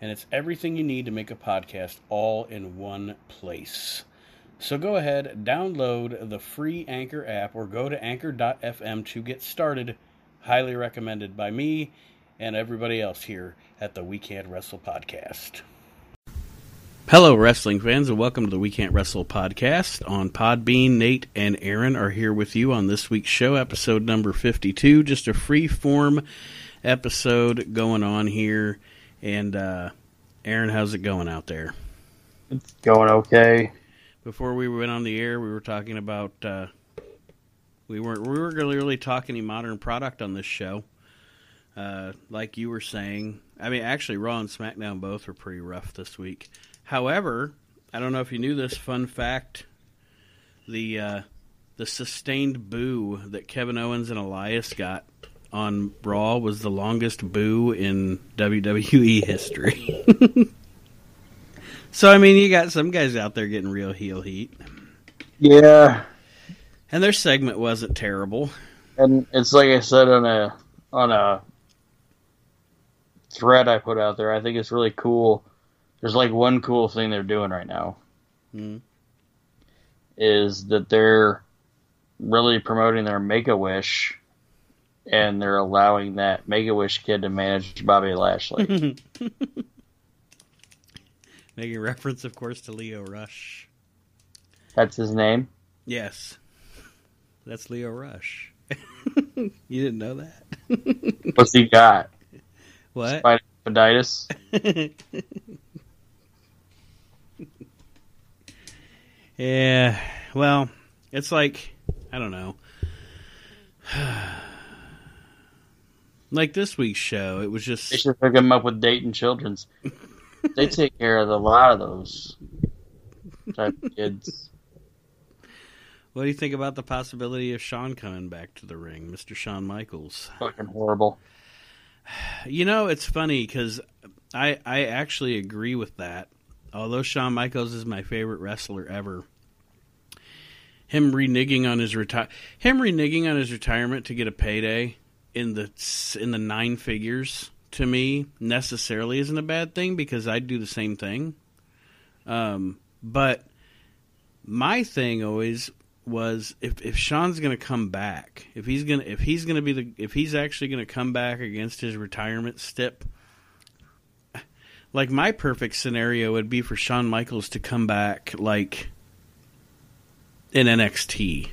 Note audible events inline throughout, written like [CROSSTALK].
and it's everything you need to make a podcast all in one place. So go ahead, download the free Anchor app, or go to anchor.fm to get started. Highly recommended by me and everybody else here at the We Can't Wrestle podcast. Hello, wrestling fans, and welcome to the We Can't Wrestle podcast. On Podbean, Nate and Aaron are here with you on this week's show, episode number 52. Just a free form episode going on here. And, uh, Aaron, how's it going out there? It's going okay. Before we went on the air, we were talking about, uh, we weren't, we weren't really, really talking any modern product on this show. Uh, like you were saying, I mean, actually, Raw and SmackDown both were pretty rough this week. However, I don't know if you knew this fun fact: the uh, the sustained boo that Kevin Owens and Elias got on Raw was the longest boo in WWE history. [LAUGHS] so I mean, you got some guys out there getting real heel heat. Yeah, and their segment wasn't terrible. And it's like I said on a on a thread I put out there. I think it's really cool. There's like one cool thing they're doing right now. Mm-hmm. Is that they're really promoting their Make a Wish and they're allowing that Make a Wish kid to manage Bobby Lashley. [LAUGHS] Making reference, of course, to Leo Rush. That's his name? Yes. That's Leo Rush. [LAUGHS] you didn't know that? [LAUGHS] What's he got? What? Spideitis? yeah. Well, it's like I don't know. [SIGHS] [SIGHS] [SIGHS] like this week's show, it was just they should hook him up with Dayton Children's. [LAUGHS] they take care of a lot of those type of kids. What do you think about the possibility of Sean coming back to the ring, Mr. Shawn Michaels? Fucking horrible. [SIGHS] You know, it's funny because I I actually agree with that. Although Shawn Michaels is my favorite wrestler ever, him reneging on his retire him reneging on his retirement to get a payday in the in the nine figures to me necessarily isn't a bad thing because I'd do the same thing. Um, but my thing always was if if Sean's going to come back, if he's going to if he's going to be the if he's actually going to come back against his retirement stip, like my perfect scenario would be for Shawn Michaels to come back like in NXT.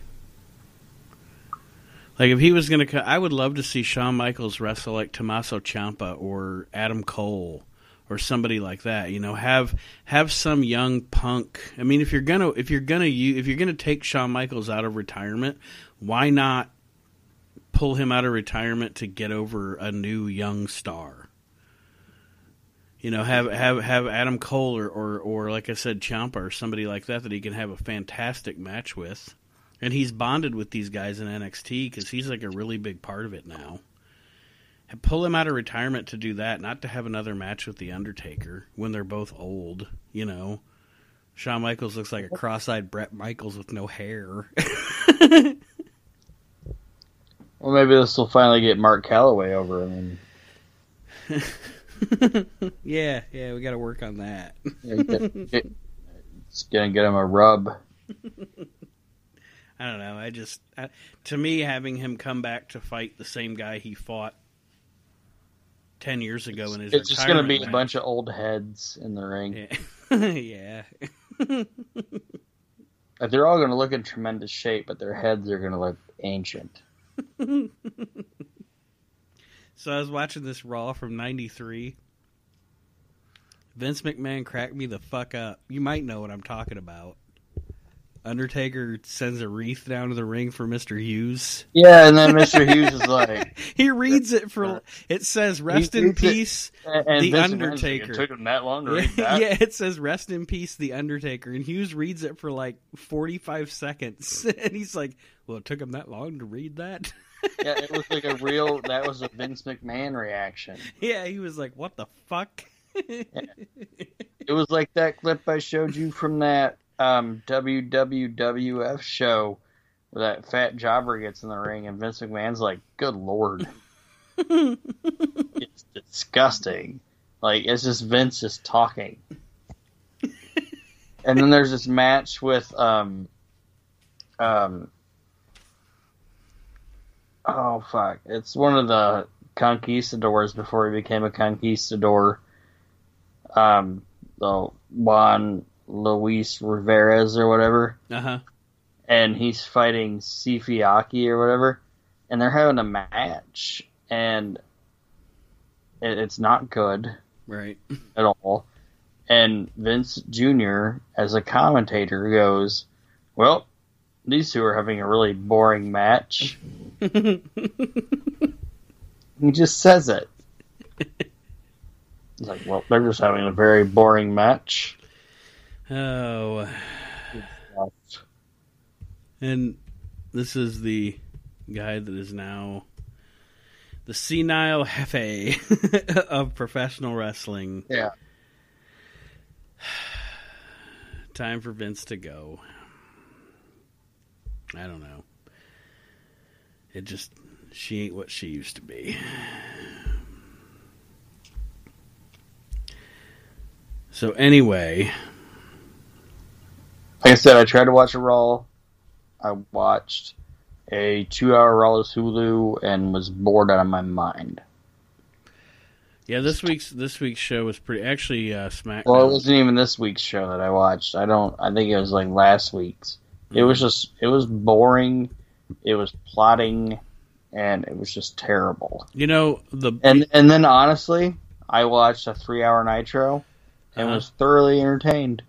Like if he was going to, I would love to see Shawn Michaels wrestle like Tommaso Ciampa or Adam Cole or somebody like that. You know, have have some young punk. I mean, if you're gonna if you're gonna if you're gonna take Shawn Michaels out of retirement, why not pull him out of retirement to get over a new young star? You know, have have have Adam Cole or or, or like I said, Ciampa or somebody like that that he can have a fantastic match with. And he's bonded with these guys in NXT because he's like a really big part of it now pull him out of retirement to do that, not to have another match with the Undertaker when they're both old. You know, Shawn Michaels looks like a cross-eyed Bret Michaels with no hair. [LAUGHS] well, maybe this will finally get Mark Calaway over him. [LAUGHS] yeah, yeah, we got to work on that. it's gonna get him a rub. [LAUGHS] I don't know. I just, I, to me, having him come back to fight the same guy he fought ten years ago in his. It's just going to be match. a bunch of old heads in the ring. Yeah. [LAUGHS] yeah. they're all going to look in tremendous shape, but their heads are going to look ancient. [LAUGHS] so I was watching this Raw from '93. Vince McMahon cracked me the fuck up. You might know what I'm talking about. Undertaker sends a wreath down to the ring for Mister Hughes. Yeah, and then Mr. Hughes is like, [LAUGHS] he reads it for. It says, "Rest in reads it- peace." and The Vince Undertaker. It took him that long to Yeah, read [LAUGHS] that. yeah, it says "Rest in peace, the Undertaker," and Hughes reads it for like forty-five seconds, [LAUGHS] and he's like, "Well, it took him that long to read that." Yeah, it was like a real. That was a Vince McMahon reaction. yeah, he was like, "What the fuck?" It was like that clip I showed you from that um, WWWF show where that fat jobber gets in the ring and Vince McMahon's like, "Good lord, [LAUGHS] it's disgusting." Like it's just Vince just talking. [LAUGHS] and then there's this match with um um oh fuck it's one of the conquistadors before he became a conquistador um the Juan Luis Riveras or whatever Uh huh. and he's fighting Sifiaki or whatever and they're having a match and it, it's not good Right. [LAUGHS] at all. And Vince Jr., as a commentator, goes, Well, these two are having a really boring match. [LAUGHS] He just says it. He's like, Well, they're just having a very boring match. Oh, and this is the guy that is now the senile jefe [LAUGHS] of professional wrestling. Yeah. [SIGHS] Time for Vince to go. I don't know. It just she ain't what she used to be. [SIGHS] So anyway, Like I said, I tried to watch a Raw. I watched a two hour Raw with Hulu and was bored out of my mind. yeah, this week's this week's show was pretty. Actually, uh, SmackDown. Well, it wasn't even this week's show that I watched. I don't. I think it was like last week's. It was just. It was boring. It was plotting, and it was just terrible. you know the And and then honestly, I watched a three hour Nitro, and Uh-huh. was thoroughly entertained.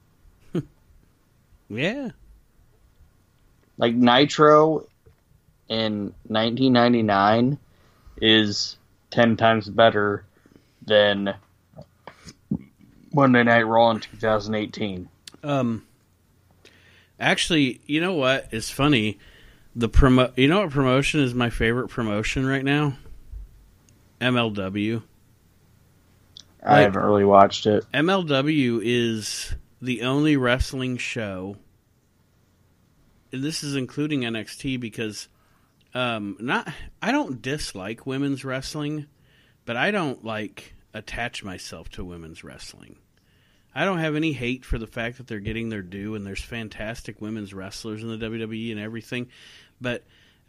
Yeah Like Nitro in 1999 is ten times better than Monday Night Raw in 2018. Um, actually, you know what is funny? The promo. You know what promotion is my favorite promotion right now? MLW. I Like- haven't really watched it. MLW is the only wrestling show. And this is including NXT because, um, not I don't dislike women's wrestling, but I don't like attach myself to women's wrestling. I don't have any hate for the fact that they're getting their due and there's fantastic women's wrestlers in the WWE and everything, but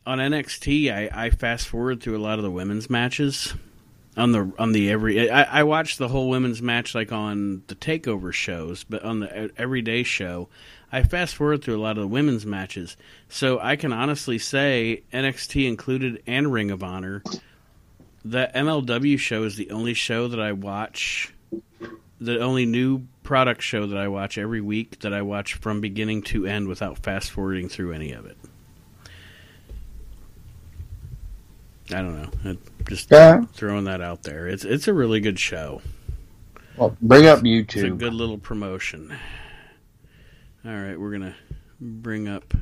on NXT I, I fast forward through a lot of the women's matches on the on the every I, I watched the whole women's match like on the takeover shows, but on the everyday show, I fast forward through a lot of the women's matches. So I can honestly say NXT included and Ring of Honor, the MLW show is the only show that I watch, the only new product show that I watch every week that I watch from beginning to end without fast forwarding through any of it. I don't know. Just Yeah. throwing that out there. It's it's a really good show. Well, bring up It's a YouTube. good little promotion. All right, we're gonna bring up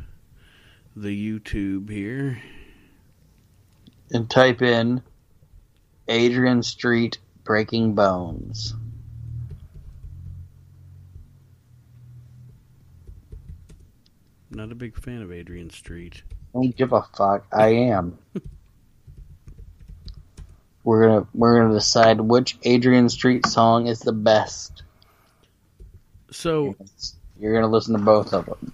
the YouTube here. and type in Adrian Street Breaking Bones. Not a big fan of Adrian Street. Don't give a fuck. I am. [LAUGHS] we're gonna we're gonna decide which Adrian Street song is the best. So, You're gonna listen to both of them.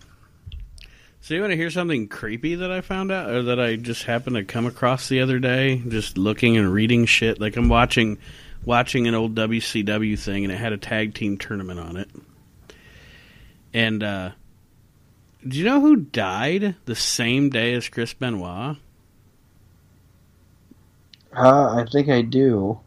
so you want to hear something creepy that I found out, or that I just happened to come across the other day? Just looking and reading shit. Like I'm watching, watching an old WCW thing, and it had a tag team tournament on it. And uh, do you know who died the same day as Chris Benoit? Uh, I think I do.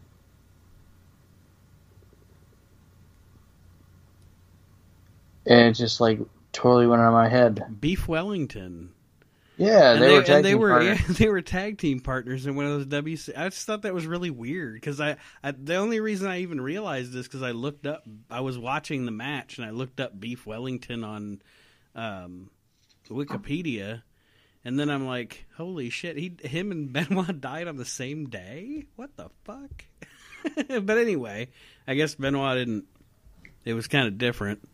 And it just like totally went out of my head. Beef Wellington. Yeah, And they, were tag and they team were partners. yeah, [LAUGHS] they were tag team partners in one of those WC. I just thought that was really weird because I, I the only reason I even realized this because I looked up I was watching the match and I looked up Beef Wellington on um, Wikipedia and then I'm like holy shit he him and [LAUGHS] Benoit died on the same day what the fuck [LAUGHS] but anyway I guess Benoit didn't it was kind of different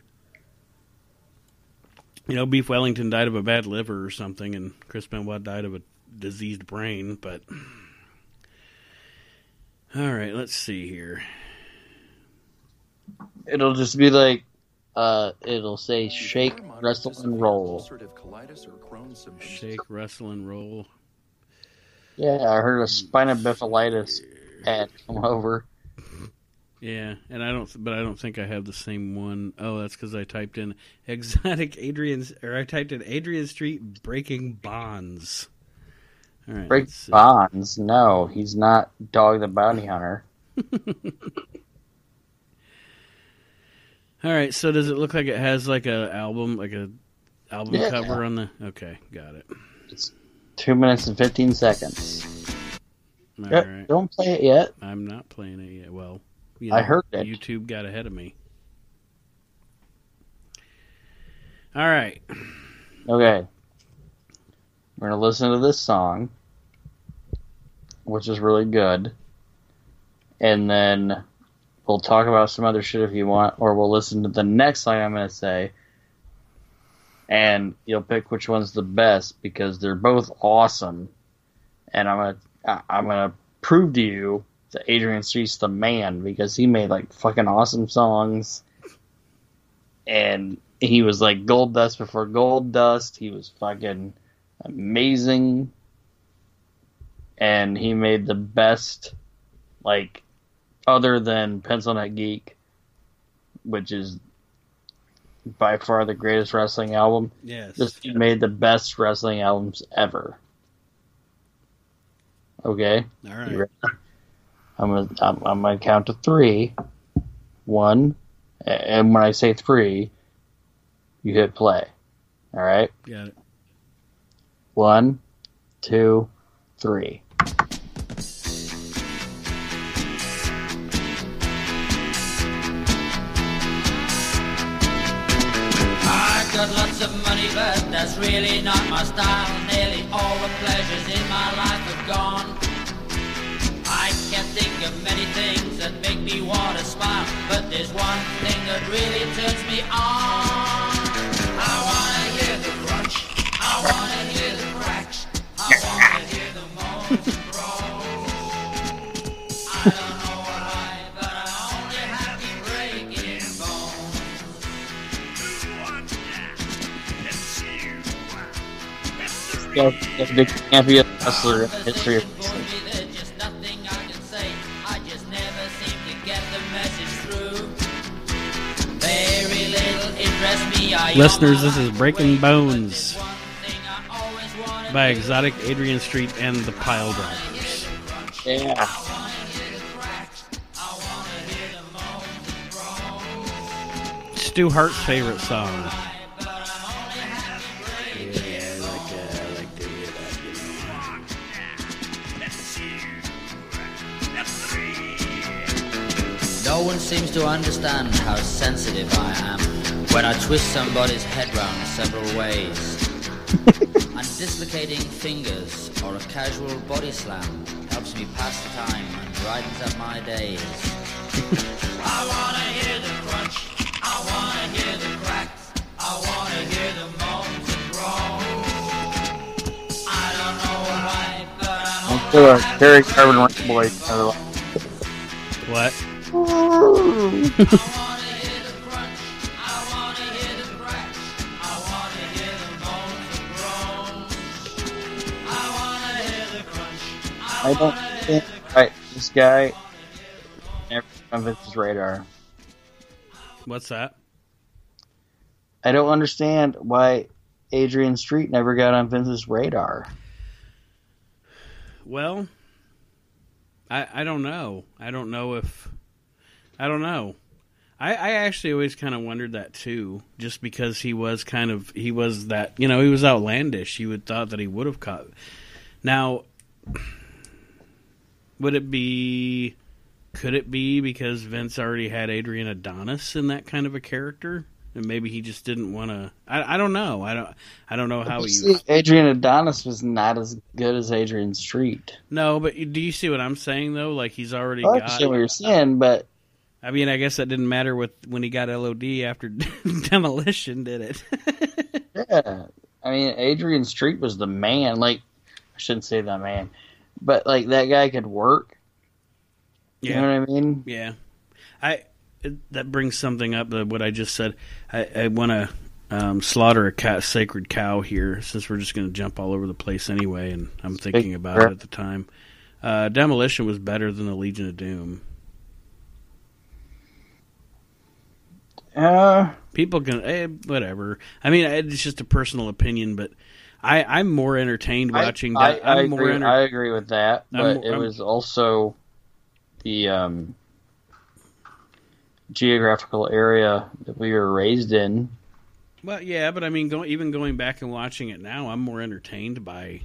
you know, Beef Wellington died of a bad liver or something, and Chris Benoit died of a diseased brain. But [SIGHS] all right, let's see here. It'll just be like, uh, it'll say shake, wrestle, and roll. Ulcerative colitis or Crohn's symptoms. Shake, wrestle, and roll. Yeah, I heard a spina bifida ad come over. Yeah, and I don't, but I don't think I have the same one. Oh, that's because I typed in exotic Adrian's, or I typed in Adrian Street breaking bonds. All right, Break bonds. No, he's not Dog the Bounty Hunter. [LAUGHS] All right, so does it look like it has like a album, like a album Yeah. cover on the? Okay, got it. Two minutes and fifteen seconds. All Yep, right. Don't play it yet. I'm not playing it yet. Well, you I heard it. YouTube got ahead of me. All right. Okay. We're gonna listen to this song, which is really good, and then we'll talk about some other shit if you want, or we'll listen to the next song I'm gonna say, and you'll pick which one's the best because they're both awesome, and I'm gonna I'm gonna prove to you that Adrian Street's the man because he made like fucking awesome songs, and he was like gold dust before gold dust. He was fucking amazing. And he made the best, like, other than Pencil Neck Geek, which is by far the greatest wrestling album. Yes. This dude made the best wrestling albums ever. Okay? All right. I'm gonna I'm, I'm gonna count to three. One, and when I say three, you hit play. All right. Got it. One, two, three. That's really not my style. Nearly all the pleasures in my life have gone. I can't think of many things that make me want to smile, but there's one thing that really turns me on. The message through. Very little interests me. I Listeners, owe my this is Breaking Bones there's one thing I always wanted by Exotic Adrian Street and the Pile Drivers. Yeah. Stu Hart's favorite song. No one seems to understand how sensitive I am when I twist somebody's head round several ways. [LAUGHS] and dislocating fingers or a casual body slam helps me pass the time and brightens up my days. [LAUGHS] I wanna hear the crunch, I wanna hear the cracks, I wanna hear the moans and groans. I don't know why, but I'm I'm still a Terry Carbon boy. [LAUGHS] What? I don't think right. This guy never on Vince's radar. What's that? I don't understand why Adrian Street never got on Vince's radar. Well, I I don't know. I don't know if I don't know. I, I actually always kind of wondered that too, just because he was kind of he was that you know he was outlandish. You would thought that he would have caught. Now, would it be? Could it be because Vince already had Adrian Adonis in that kind of a character, and maybe he just didn't want to? I, I don't know. I don't. I don't know how You he. see, Adrian Adonis was not as good as Adrian Street. No, but do you see what I'm saying though? Like he's already oh, I got. what you're saying, but I mean, I guess that didn't matter with when he got LOD after [LAUGHS] demolition, did it? [LAUGHS] yeah, I mean, Adrian Street was the man. Like, I shouldn't say the man, but like that guy could work. You know what I mean? Yeah, I that brings something up. Uh, what I just said. I, I want to um, slaughter a cat, sacred cow here, since we're just going to jump all over the place anyway. And I'm thinking about it at the time. Uh, Demolition was better than the Legion of Doom. Uh, People can eh, whatever. I mean, it's just a personal opinion, but I, I'm more entertained watching I, that. I, I I'm more agree. enter- I agree with that, I'm- but it I'm- was also the um, geographical area that we were raised in. Well, yeah, but I mean, go, even going back and watching it now, I'm more entertained by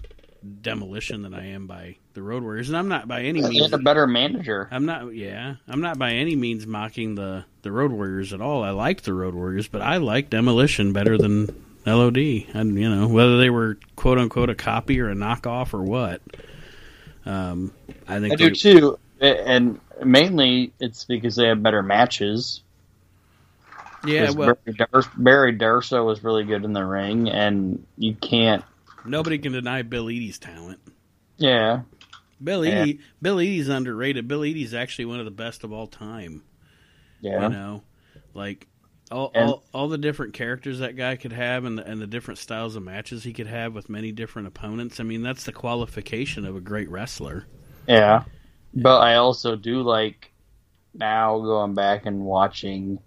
Demolition than I am by the Road Warriors, and I'm not by any means. a better manager. I'm not. Yeah, I'm not by any means mocking the the Road Warriors at all. I liked the Road Warriors, but I like Demolition better than LOD. And you know whether they were quote unquote a copy or a knockoff or what. Um, I think I do too, and mainly it's because they have better matches. Yeah, well, Barry, Dar- Barry Darsow was really good in the ring, and you can't. Nobody can deny Bill Eadie's talent. Yeah, Bill Yeah. Eadie, Bill Eadie's underrated. Bill Eadie's actually one of the best of all time. yeah. You know, like all, And- all all the different characters that guy could have, and the, and the different styles of matches he could have with many different opponents. I mean, that's the qualification of a great wrestler. Yeah, but I also do like now going back and watching.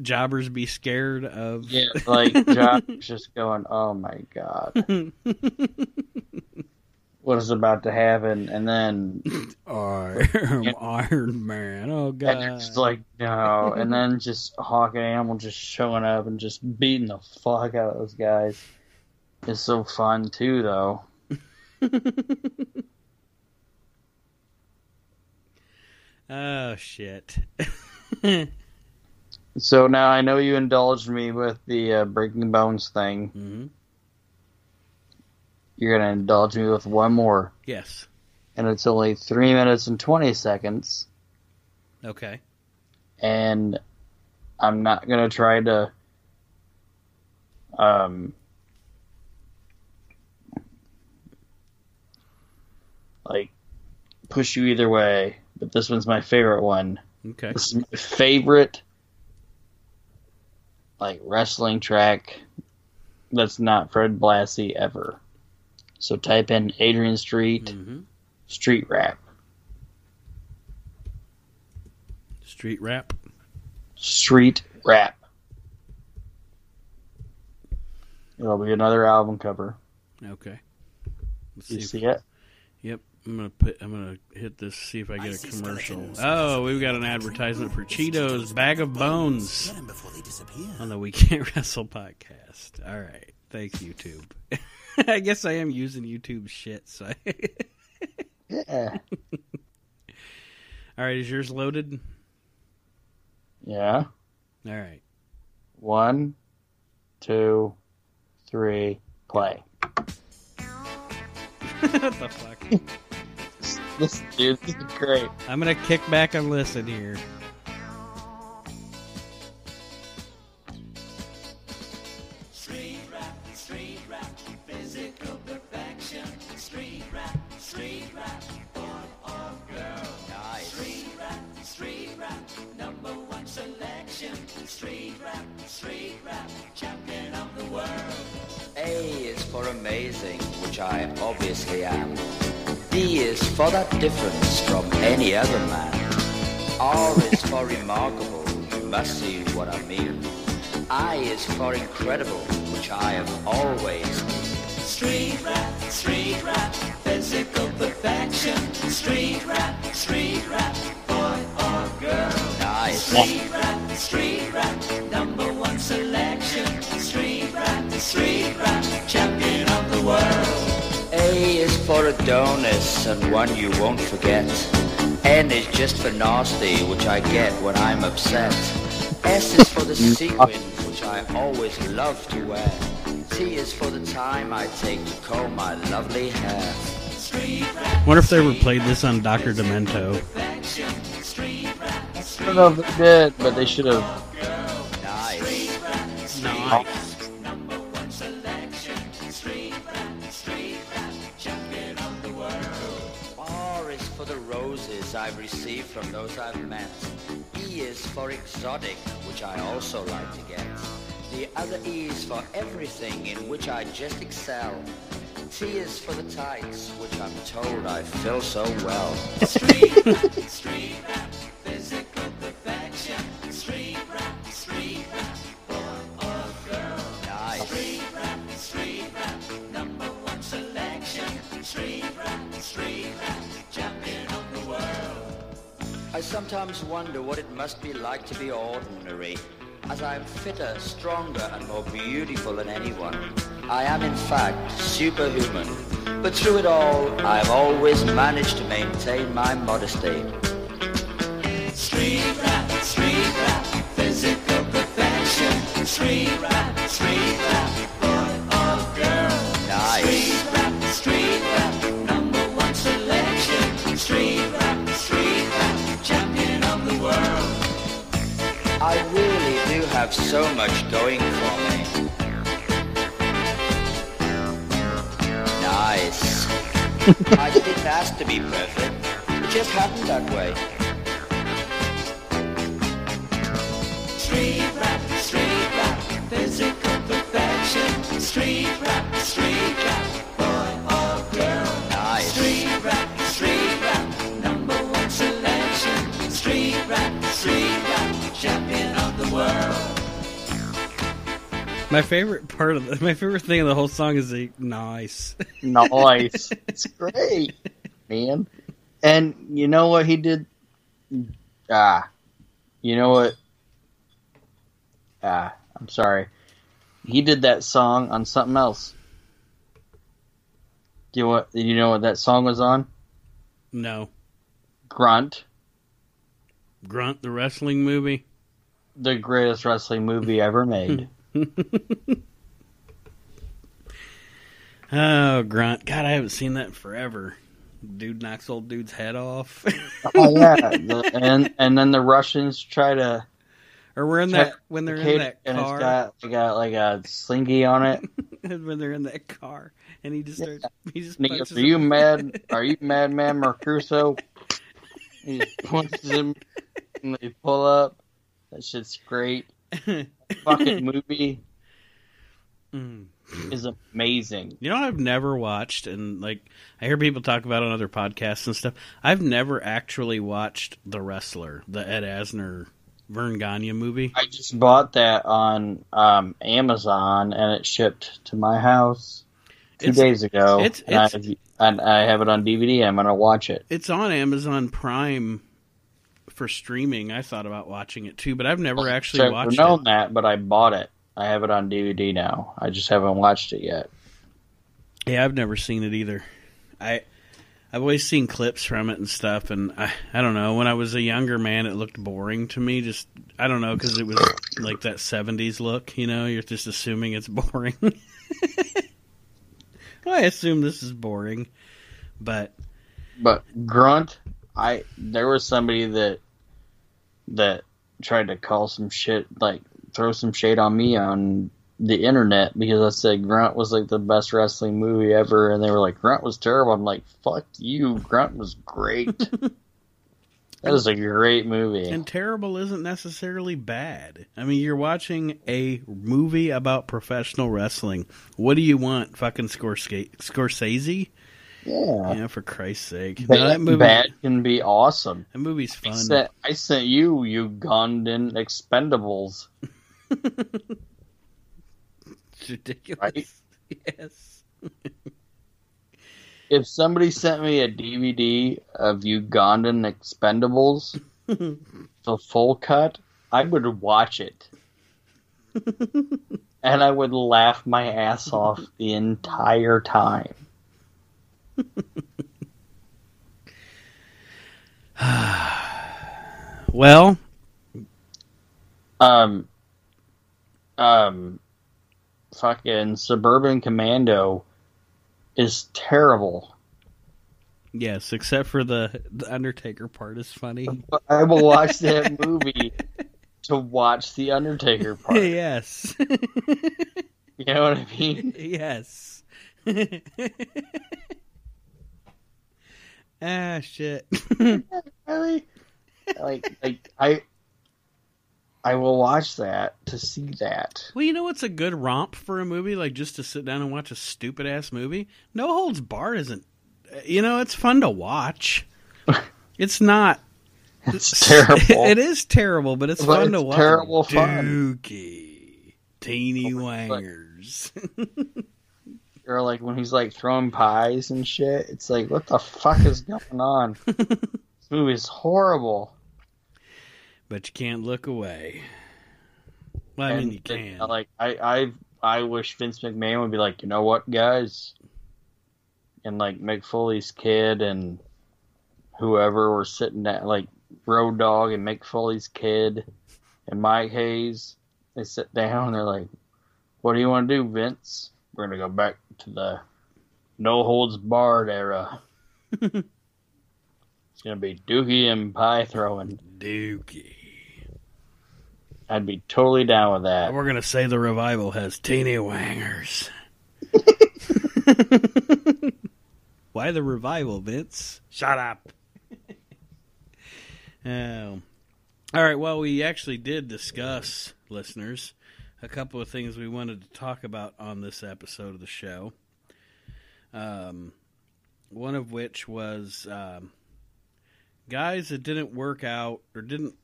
Jobbers be scared of. Yeah, like [LAUGHS] Josh just going, "Oh my god, what is about to happen?" And then [LAUGHS] I'm Iron Man. Oh and god! it's like no, and then just Hawk and Animal just showing up and just beating the fuck out of those guys. It's so fun too, though. [LAUGHS] oh shit! So now I know you indulged me with the uh, Breaking Bones thing. hmm You're gonna indulge me with one more, Yes. and it's only three minutes and twenty seconds. Okay. and I'm not gonna try to um like push you either way, but this one's my favorite one. Okay. This is my favorite like wrestling track that's not Fred Blassie ever. So type in Adrian Street hmm Street Rap. Street rap. Street Rap. It'll be another album cover. Okay. Let's You if- see it? Yep, I'm gonna put. I'm gonna hit this. See if I get a commercial. Oh, we've got an advertisement for Cheetos Bag of Bones on the We Can't Wrestle podcast. All right, thanks YouTube. [LAUGHS] I guess I am using YouTube shit. So, [LAUGHS] Yeah. all right, is yours loaded? Yeah. All right. One, two, three, play. [LAUGHS] what the fuck? This [LAUGHS] dude, this is great. I'm gonna kick back and listen here. Street rap, street rap, physical perfection. Street rap, street rap, boy or girl. Nice. Street rap, street rap, number one selection. Street rap, street rap, champion of the world. A is for amazing, which I obviously am. D is for that difference from any other man. R is for remarkable, you must see what I mean. I is for incredible, which I have always been. Street rap, street rap, physical perfection. Street rap, street rap, boy or girl. Nice. Street rap, Adonis, and one you won't forget. N is just for nasty, which I get when I'm upset. S is for the sequins, which I always love to wear. T is for the time I take to comb my lovely hair. Wonder if they ever played this on Doctor Demento. I don't know if they did, but they should have. Roses from those I've met. E is for exotic, which I also like to get. The other E is for everything in which I just excel. T is for the tights, which I'm told I fill so well. [LAUGHS] Nice. I sometimes wonder what it must be like to be ordinary, as I am fitter, stronger, and more beautiful than anyone. I am, in fact, superhuman, but through it all, I have always managed to maintain my modesty. Street rap, street rap, physical perfection. Street rap, street rap, I really do have so much going for me. Nice. [LAUGHS] I didn't ask to be perfect. It just happened that way. Street rap, street rap, physical perfection. Street rap, street rap, boy or girl. Nice. Street rap, street rap, number one selection. Street rap, street rap, champion of the world. My favorite part of the, [LAUGHS] my favorite thing of the whole song is the nice. [LAUGHS] Nice. [LAUGHS] it's great, man. And you know what he did? Ah, you know what? Ah, I'm sorry. He did that song on something else. Do you what? You know what that song was on? No, Grunt, Grunt the wrestling movie. The greatest wrestling movie ever made. [LAUGHS] Oh, Grunt. God, I haven't seen that in forever. Dude knocks old dude's head off. [LAUGHS] oh yeah, the, [LAUGHS] and and then the Russians try to or we're in that when they're in Kate- that and car. it's got they got like a slinky on it. when they're in that car, and he just starts. He just goes, Are you mad? Are you Madman Mercurso? And he punches him and they pull up. That shit's great. [LAUGHS] Fucking movie Mm. is amazing. You know, I've never watched, and like I hear people talk about it on other podcasts and stuff. I've never actually watched The Wrestler, the Ed Asner Verne Gagne movie. I just bought that on um, Amazon and it shipped to my house two It's- days ago. it's- and, it's- I, and I have it on DVD. I'm gonna watch it. It's on Amazon Prime for streaming. I thought about watching it too, but I've never actually I've watched known it. that, but I bought it. I have it on DVD now. I just haven't watched it yet. Yeah, I've never seen it either. I I've always seen clips from it and stuff, and I I don't know. When I was a younger man, it looked boring to me. Just I don't know because it was like that '70s look. You know, you're just assuming it's [LAUGHS] boring. I assume this is boring, but But Grunt, I there was somebody that that tried to call some shit, like throw some shade on me on the internet because I said Grunt was like the best wrestling movie ever, and they were like Grunt was terrible. I'm like, fuck you, Grunt was great. [LAUGHS] that is a great movie. and terrible isn't necessarily bad. I mean, you're watching a movie about professional wrestling. What do you want? Fucking Scorsese? Yeah, Yeah, for Christ's sake. No, that movie. can be awesome. That movie's I fun. sent, I sent you Ugandan Expendables. It's [LAUGHS] ridiculous. Right? Yes. [LAUGHS] if somebody sent me a DVD of Ugandan Expendables, [LAUGHS] the full cut, I would watch it. and I would laugh my ass off the entire time. [LAUGHS] Well, Um, um, fucking Suburban Commando is terrible. yes, except for the the Undertaker part is funny. I will watch that [LAUGHS] movie to watch the Undertaker [LAUGHS] part. yes. You know what I mean? yes. Ah, shit. [LAUGHS] Really? Like, like I, I will watch that to see that. well, you know what's a good romp for a movie? Like just to sit down and watch a stupid ass movie? No Holds Barred isn't. You know, it's fun to watch. [LAUGHS] It's not. It's terrible. [LAUGHS] it is terrible, but it's But fun to watch. terrible fun. Dookie. Teeny Oh wangers. Or like when he's like throwing pies and shit. It's like, what the fuck is going on? [LAUGHS] this movie is horrible. but you can't look away. Well, I mean, And you can. like I, I, I wish Vince McMahon would be like, you know what, guys, and like Mick Foley's kid and whoever were sitting at like Road Dog and Mick Foley's kid and Mike Hayes. They sit down and they're like, "What do you want to do, Vince? We're gonna go back to the no holds barred era. [LAUGHS] it's gonna be dookie and pie throwing. Dookie. I'd be totally down with that." We're gonna say the revival has teeny wangers. [LAUGHS] Why the revival, Vince? Shut up. [LAUGHS] um, all right. Well, we actually did discuss, listeners, a couple of things we wanted to talk about on this episode of the show. Um, one of which was um, guys that didn't work out or didn't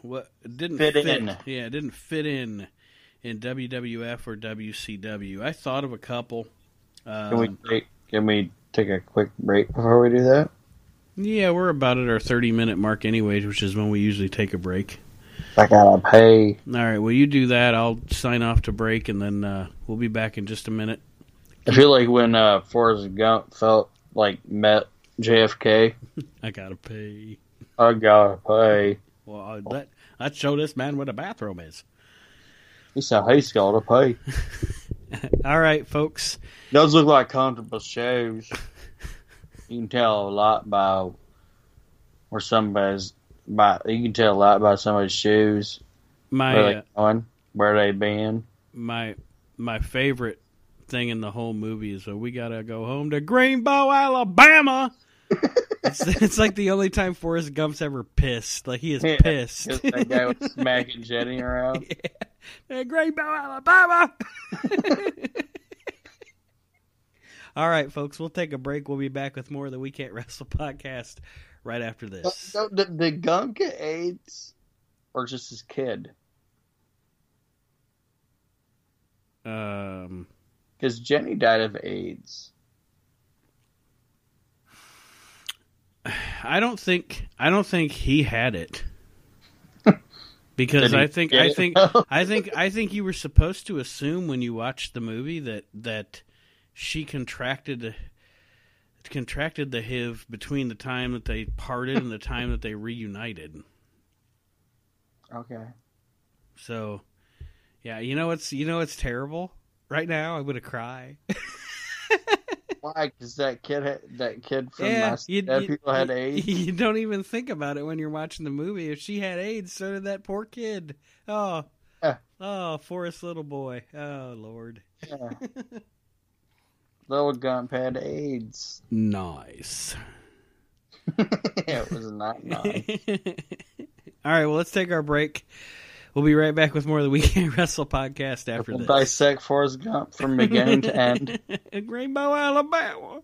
what didn't Fit in. Yeah, didn't fit in in WWF or WCW. I thought of a couple. Can we Um, take, can we take a quick break before we do that? yeah, we're about at our thirty minute mark, anyways, which is when we usually take a break. I gotta pay. All right, well, you do that. I'll sign off to break, and then uh, we'll be back in just a minute. I feel like when uh, Forrest Gump felt like met JFK, [LAUGHS] I gotta pay. I gotta pay. Well, I, let let's show this man where the bathroom is. He said, "He's gotta pay." [LAUGHS] All right, folks. Does look like comfortable shoes. You can tell a lot by where somebody's by. You can tell a lot by somebody's shoes. My Where uh, they going? Where they been? my my favorite thing in the whole movie is that we gotta go home to Greenbow, Alabama. [LAUGHS] it's, it's like the only time Forrest Gump's ever pissed. Like he is Yeah, pissed. That guy was [LAUGHS] smacking Jenny around. yeah. Greenbow, Alabama. [LAUGHS] All right, folks, we'll take a break. We'll be back with more of the We Can't Wrestle podcast right after this. So, did, did get AIDS, or just his kid? Um, Because Jenny died of AIDS. [SIGHS] I don't think I don't think he had it. [LAUGHS] Because I think I think [LAUGHS] I think I think you were supposed to assume when you watched the movie that that she contracted contracted the HIV between the time that they parted and the [LAUGHS] time that they reunited. Okay. So, yeah, you know it's you know it's terrible. Right now, I'm gonna cry. [LAUGHS] Why? Because that kid, that kid from yeah, my you, dead you- people had AIDS. [LAUGHS] You don't even think about it when you're watching the movie. If she had AIDS, so did that poor kid. Oh, Yeah. oh, Forrest little boy. Oh Lord. Yeah. Little Gump had AIDS. Nice. [LAUGHS] it was not nice. [LAUGHS] All right, well, let's take our break. We'll be right back with more of the We Can't [LAUGHS] Wrestle podcast after We'll this. dissect Forrest Gump from beginning to end. Greenbow, Alabama.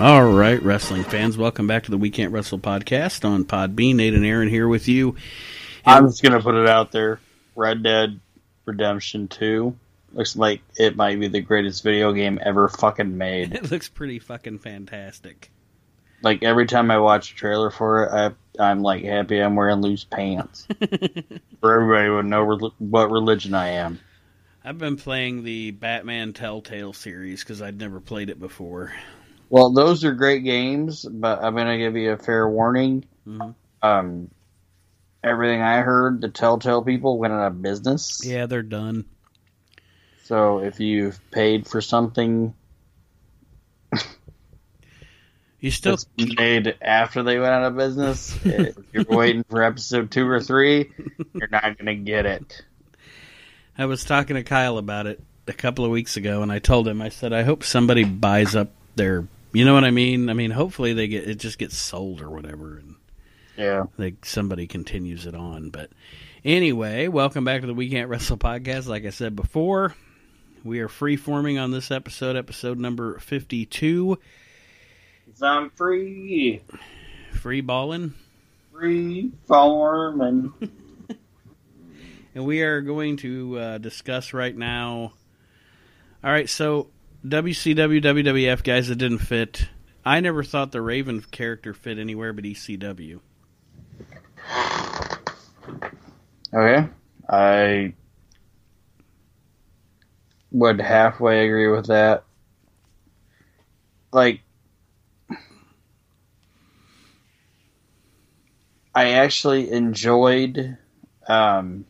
All right, wrestling fans, welcome back to the We Can't Wrestle podcast on Podbean. Nate and Aaron here with you. I'm just gonna put it out there. Red Dead Redemption Two looks like it might be the greatest video game ever fucking made. [LAUGHS] It looks pretty fucking fantastic. Like every time I watch a trailer for it, I, I'm like happy I'm wearing loose pants. [LAUGHS] for everybody would know re- what religion I am. I've been playing the Batman Telltale series because I'd never played it before. Well, those are great games, but I'm gonna give you a fair warning. Mhm. Um, everything I heard, the Telltale people went out of business. Yeah, they're done. So if you've paid for something [LAUGHS] You still made after they went out of business, [LAUGHS] if you're waiting for episode two or three, you're not gonna get it. I was talking to Kyle about it a couple of weeks ago, and I told him, I said, I hope somebody buys up their, you know what I mean? I mean, hopefully they get it just gets sold or whatever, and Yeah. like somebody continues it on. But anyway, welcome back to the We Can't Wrestle podcast. Like I said before, we are free forming on this episode, episode number fifty-two, I'm free, free balling. free form, and [LAUGHS] and we are going to uh, discuss right now. All right, so WCW, WWF guys that didn't fit. I never thought the Raven character fit anywhere but ECW. okay, I would halfway agree with that. Like, I actually enjoyed. Um,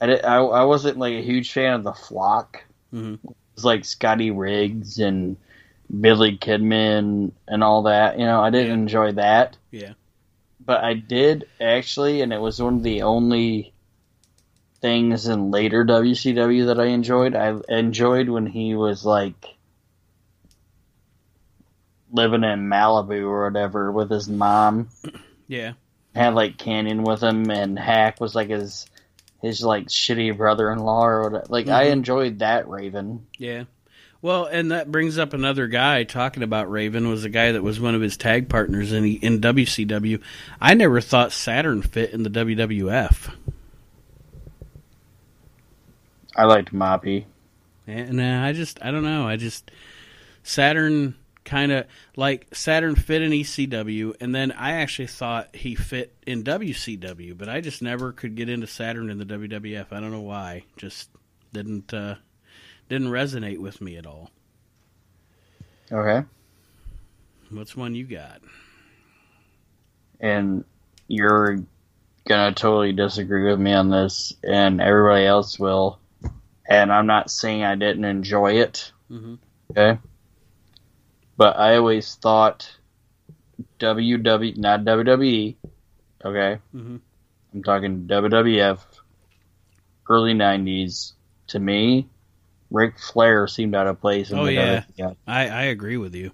I, I I wasn't like a huge fan of the flock. Mhm. Like Scotty Riggs and Billy Kidman and all that. You know, I didn't Yeah. enjoy that. Yeah. But I did actually, and it was one of the only things in later WCW that I enjoyed. I enjoyed when he was like living in Malibu or whatever with his mom. Yeah. Had like Kanyon with him, and Hak was like his his like shitty brother-in-law or whatever. Like I Mhm. enjoyed that Raven. Yeah. Well, and that brings up another guy talking about Raven was a guy that was one of his tag partners in in WCW. I never thought Saturn fit in the WWF. I liked Moppy. And uh, I just I don't know. I just Saturn kind of like Saturn fit in ECW, and then I actually thought he fit in WCW, but I just never could get into Saturn in the WWF. I don't know why. Just didn't uh, didn't resonate with me at all. Okay. What's one you got? and you're gonna totally disagree with me on this, and everybody else will. And I'm not saying I didn't enjoy it, Mm-hmm. okay? But I always thought WW, not WWE, okay? Mhm. I'm talking WWF, early '90s. To me, Ric Flair seemed out of place. In Oh, the yeah. I, I agree with you.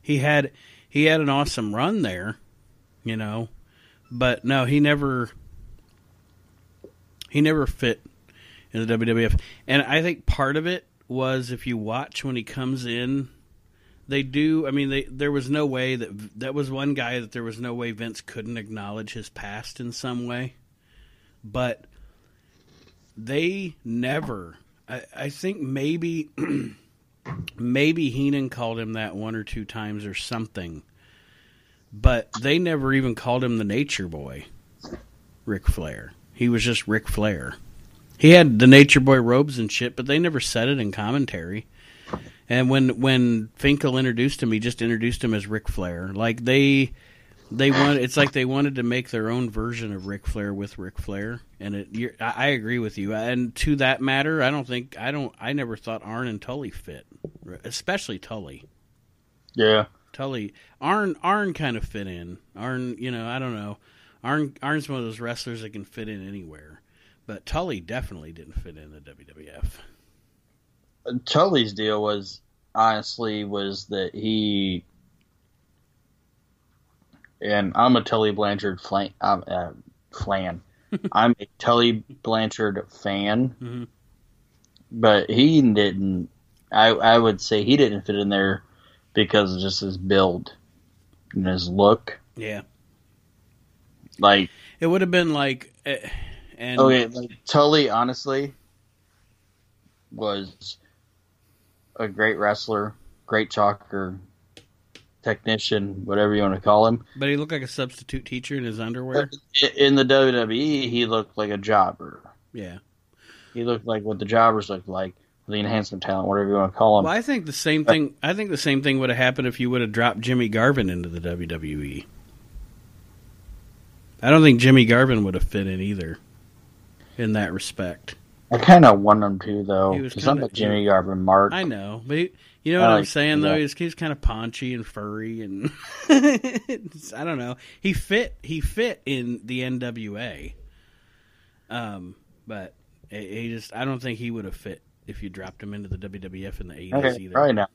He had he had an awesome run there, you know, but no, he never he never fit in the WWF. And I think part of it was if you watch when he comes in, they do. I mean, they there was no way that that was one guy that there was no way Vince couldn't acknowledge his past in some way, but they never. I, I think maybe [CLEARS THROAT] maybe Heenan called him that one or two times or something, but they never even called him the Nature Boy, Ric Flair. He was just Ric Flair. He had the Nature Boy robes and shit, but they never said it in commentary. And when when Finkel introduced him, he just introduced him as Ric Flair. Like they they want it's like they wanted to make their own version of Ric Flair with Ric Flair, and it. You're, I, I agree with you. And to that matter, I don't think I don't. I never thought Arn and Tully fit, especially Tully. Yeah. Tully Arn Arn kind of fit in. Arn, you know, I don't know. Arn Arn's one of those wrestlers that can fit in anywhere, but Tully definitely didn't fit in the WWF. Tully's deal was honestly was that he and I'm a Tully Blanchard flan. Um, uh, flan. [LAUGHS] I'm a Tully Blanchard fan, Mhm. but he didn't. I I would say he didn't fit in there because of just his build and his look. Yeah, Like, it would have been like, eh, and okay, like Tully, honestly, was a great wrestler, great talker, technician, whatever you want to call him. but he looked like a substitute teacher in his underwear. In the WWE, he looked like a jobber. Yeah. He looked like what the jobbers looked like, the enhancement talent, whatever you want to call him. Well, I think the same thing. I think the same thing would have happened if you would have dropped Jimmy Garvin into the WWE. I don't think Jimmy Garvin would have fit in either, in that respect. I kind of want him to though. He was Because I'm kinda a Jimmy Garvin mark. I know, but he, you know what I'm like- saying though. He's, he's kind of paunchy and furry, and [LAUGHS] I don't know. He fit. He fit in the NWA. Um, but he he just. I don't think he would have fit if you dropped him into the WWF in the 80s Okay, either. probably not.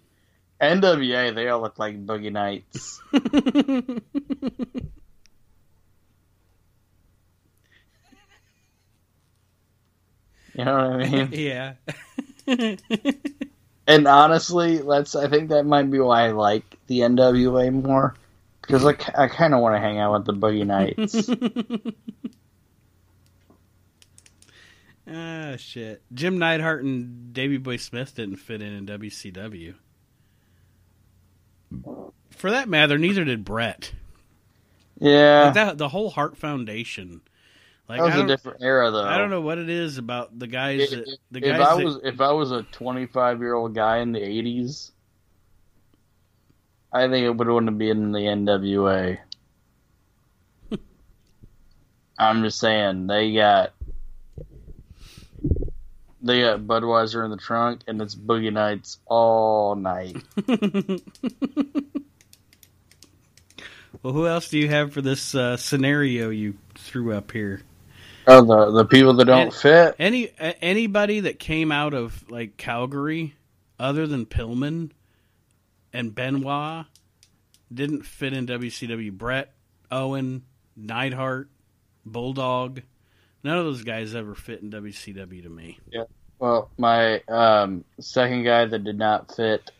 NWA, they all look like Boogie Nights. [LAUGHS] you know what I mean? [LAUGHS] yeah. [LAUGHS] And honestly, that's I think that might be why I like the NWA more because I, I kind of want to hang out with the Boogie Nights. [LAUGHS] Ah, shit. Jim Neidhart and Davey Boy Smith didn't fit in in WCW. For that matter, neither did Bret. yeah, Like that, the whole Hart Foundation. Like that was I a don't, different era though. I don't know what it is about the guys If, that the if guys I that, was if I was a 25 year old guy in the 80s, I think it would want to be in the NWA. [LAUGHS] I'm just saying they got they got Budweiser in the trunk and it's Boogie Nights all night. [LAUGHS] well, who else do you have for this uh, scenario you threw up here? Oh, the the people that don't And- fit. Any anybody that came out of like Calgary, other than Pillman and Benoit, didn't fit in WCW. Bret, Owen, Neidhart, Bulldog, none of those guys ever fit in WCW to me. Yeah. Well, my um, second guy that did not fit,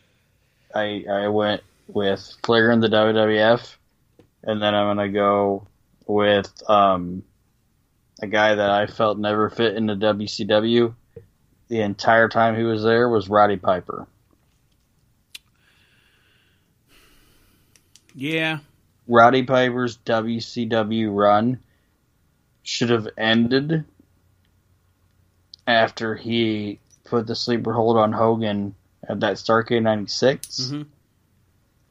I I went with Flair in the WWF, and then I'm gonna go with um, a guy that I felt never fit in the WCW. The entire time he was there was Roddy Piper. Yeah, Roddy Piper's WCW run should have ended after he put the sleeper hold on Hogan at that Starcade 96. hmm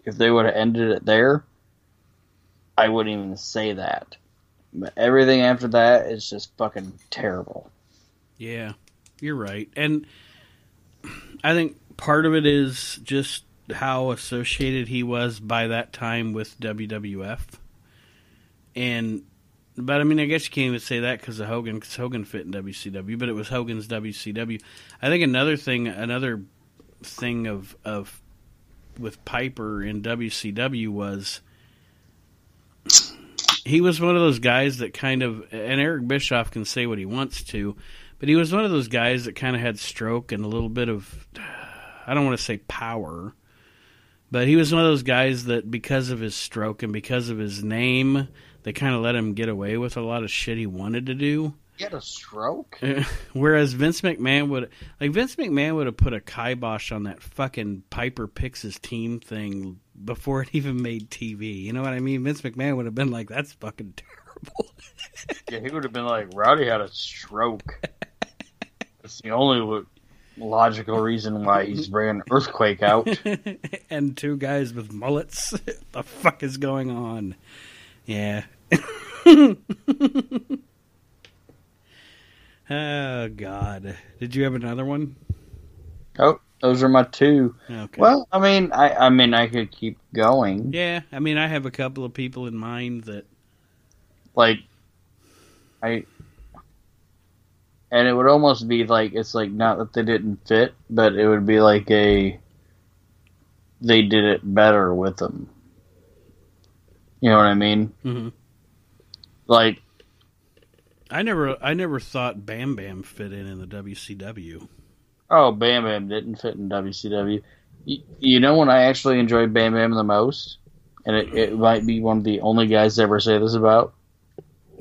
If they would have ended it there, I wouldn't even say that. But everything after that is just fucking terrible. yeah, you're right. And I think part of it is just how associated he was by that time with WWF. And but I mean, I guess you can't even say that because of Hogan, because Hogan fit in WCW, but it was Hogan's WCW. I think another thing, another thing of of with Piper in WCW was he was one of those guys that kind of, and Eric Bischoff can say what he wants to, but he was one of those guys that kind of had stroke and a little bit of, I don't want to say power, but he was one of those guys that because of his stroke and because of his name, they kind of let him get away with a lot of shit he wanted to do. Had a stroke? [LAUGHS] Whereas Vince McMahon would, like Vince McMahon would have put a kibosh on that fucking Piper picks his team thing before it even made TV. You know what I mean? Vince McMahon would have been like, "That's fucking terrible." [LAUGHS] Yeah, he would have been like, "Rowdy had a stroke. That's the only logical reason why he's [LAUGHS] bringing Earthquake out. [LAUGHS] and two guys with mullets. the fuck is going on? Yeah. oh God! Did you have another one? Oh, those are my two. Okay. Well, I mean, I, I mean, I could keep going. yeah, I mean, I have a couple of people in mind that. Like, I, and it would almost be like it's like not that they didn't fit, but it would be like a. They did it better with them. You know what I mean? Mhm. Like, I never, I never thought Bam Bam fit in in the WCW. Oh, Bam Bam didn't fit in WCW. Y- You know when I actually enjoyed Bam Bam the most, and it, it might be one of the only guys to ever say this about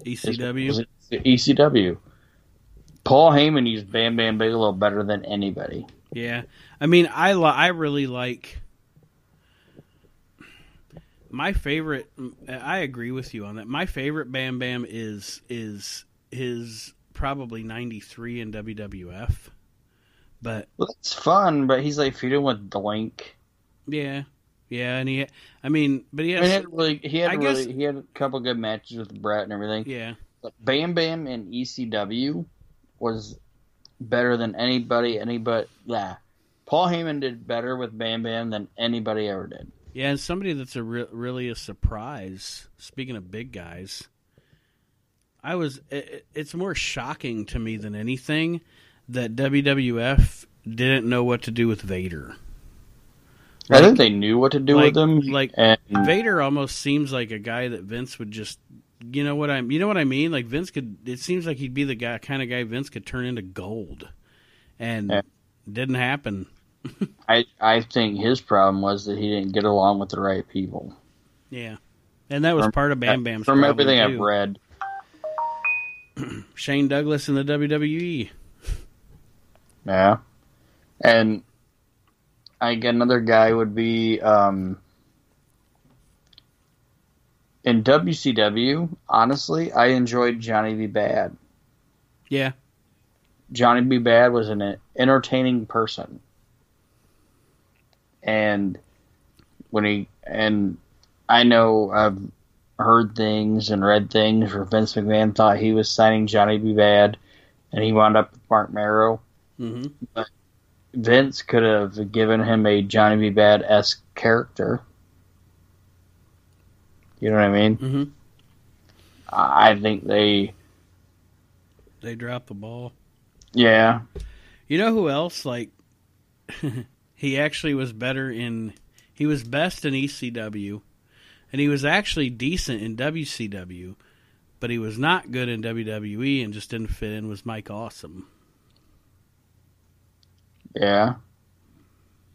ECW. ECW. Paul Heyman used Bam Bam Bigelow better than anybody. Yeah, I mean, I li- I really like my favorite. I agree with you on that. My favorite Bam Bam is is his probably '93 in WWF, but Well, It's fun, but he's like feuding with Doink. yeah, yeah, and he, I mean, but he I mean, he has, had really, he had I guess- really, he had a couple good matches with Bret and everything. yeah, But Bam Bam in ECW was better than anybody. Anybody, yeah. Paul Heyman did better with Bam Bam than anybody ever did. yeah, and somebody that's a re- really a surprise. Speaking of big guys, I was. It, it's more shocking to me than anything that WWF didn't know what to do with Vader. I think they knew what to do like- with him. like, and Vader almost seems like a guy that Vince would just, you know what I, you know what I mean? Like Vince could. It seems like he'd be the guy, kind of guy Vince could turn into gold, and Yeah. didn't happen. [LAUGHS] I, I think his problem was that he didn't get along with the right people. Yeah, and that was From- part of Bam Bam's. From everything I've read, [CLEARS THROAT] Shane Douglas in the. WWE. Yeah. And I get another guy would be um, in WCW. Honestly, I enjoyed Johnny B. Bad. Yeah, Johnny B. Bad was an entertaining person. And when he and I know I've heard things and read things where Vince McMahon thought he was signing Johnny B. Bad and he wound up with Marc Mero. Hmm Vince could have given him a Johnny B. Bad esque character. You know what I mean? hmm I I think they they dropped the ball. yeah. You know who else? Like, [LAUGHS] he actually was better in. He was best in ECW, and he was actually decent in WCW, but he was not good in WWE and just didn't fit in. Was Mike Awesome? Yeah.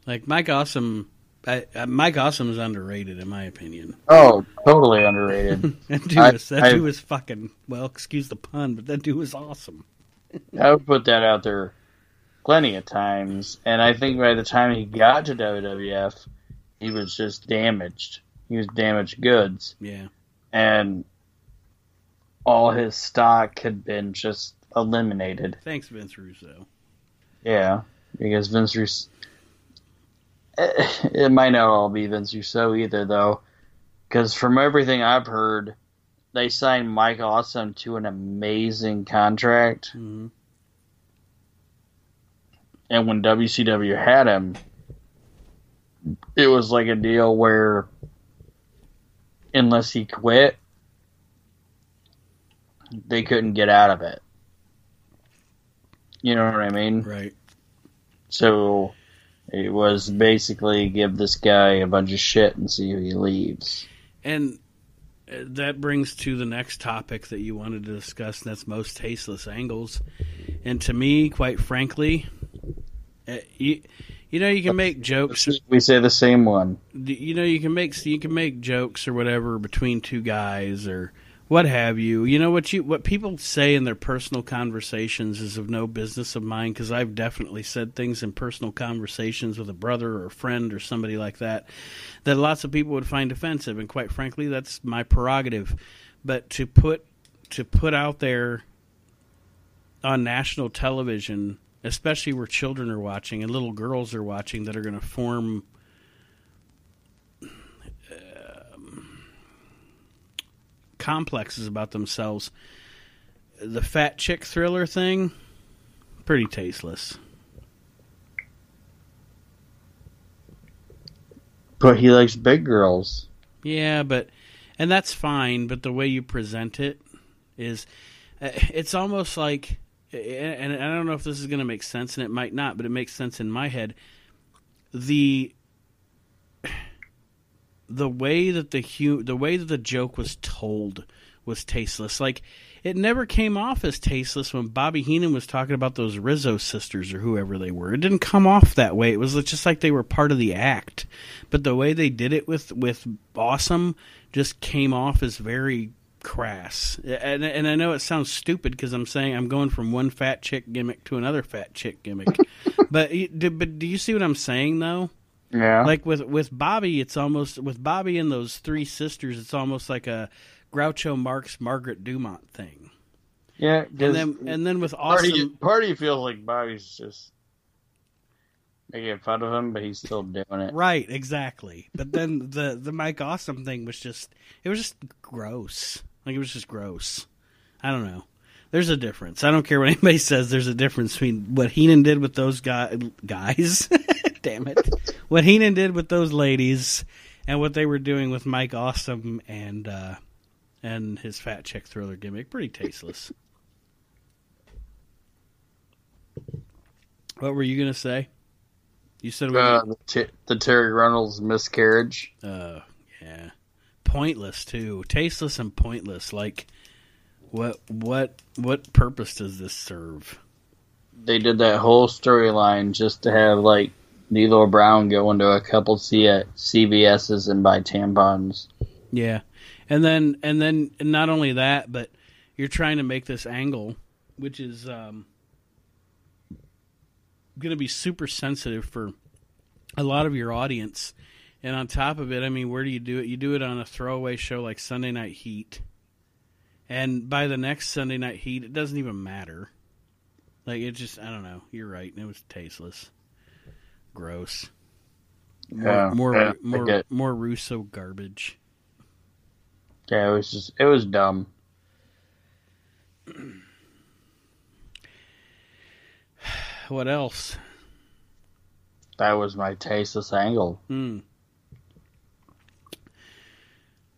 Like Mike Awesome, I, uh, Mike Awesome is underrated in my opinion. Oh, totally underrated. [LAUGHS] that dude I- was that I- dude was fucking well. Excuse the pun, but that dude was awesome. I would put that out there plenty of times, and I think by the time he got to WWF, he was just damaged. He was damaged goods, Yeah, and all his stock had been just eliminated. thanks Vince Russo. Yeah, because Vince Russo. It might not all be Vince Russo either, though, because from everything I've heard, they signed Mike Awesome to an amazing contract. hmm and when WCW had him, it was like a deal where unless he quit, they couldn't get out of it. You know what I mean? Right. So it was basically give this guy a bunch of shit and see if he leaves. And uh, that brings to the next topic that you wanted to discuss, and that's most tasteless angles. And to me, quite frankly, uh, you you know you can make jokes. We say the same one. You know you can make you can make jokes or whatever between two guys or what have you. You know what you what people say in their personal conversations is of no business of mine because I've definitely said things in personal conversations with a brother or a friend or somebody like that that lots of people would find offensive, and quite frankly, that's my prerogative. But to put to put out there on national television, especially where children are watching and little girls are watching that are going to form complexes about themselves. The fat chick thriller thing, pretty tasteless. But he likes big girls. Yeah, but and that's fine. But the way you present it is, uh, it's almost like, and I don't know if this is going to make sense, and it might not, but it makes sense in my head. The the way that the hu- the way that the joke was told was tasteless. Like it never came off as tasteless when Bobby Heenan was talking about those Rizzo sisters or whoever they were. It didn't come off that way. It was just like they were part of the act. But the way they did it with with Awesome just came off as very crass. And and I know it sounds stupid because I'm saying I'm going from one fat chick gimmick to another fat chick gimmick. [LAUGHS] but but do you see what I'm saying though? Yeah. Like with with Bobby, it's almost with Bobby and those three sisters. It's almost like a Groucho Marx Margaret Dumont thing. yeah. And then and then with awesome, party, party feels like Bobby's just making fun of him, but he's still doing it. right? Exactly. But then the the Mike Awesome thing was just it was just gross. Like it was just gross. I don't know. There's a difference. I don't care what [LAUGHS] anybody says. There's a difference between what Heenan did with those guy, guys. [LAUGHS] Damn it. [LAUGHS] What Heenan did with those ladies and what they were doing with Mike Awesome and uh, and his fat chick thriller gimmick. Pretty tasteless. What were you gonna say? You said Uh, the, T- the Terri Runnels miscarriage. Uh, yeah, pointless too, tasteless and pointless. Like, what, what, what purpose does this serve? They did that whole storyline just to have like D'Lo Brown go into a couple CVS's and buy tampons. Yeah, and then and then not only that, but you're trying to make this angle, which is um, going to be super sensitive for a lot of your audience. And on top of it, I mean, where do you do it? You do it on a throwaway show like Sunday Night Heat. And by the next Sunday Night Heat, it doesn't even matter. Like, it just, I don't know. You're right. It was tasteless. Gross. More, Yeah, more, yeah, more, more Russo garbage. Yeah, it was just it was dumb. [SIGHS] What else? That was my tasteless angle. Hmm.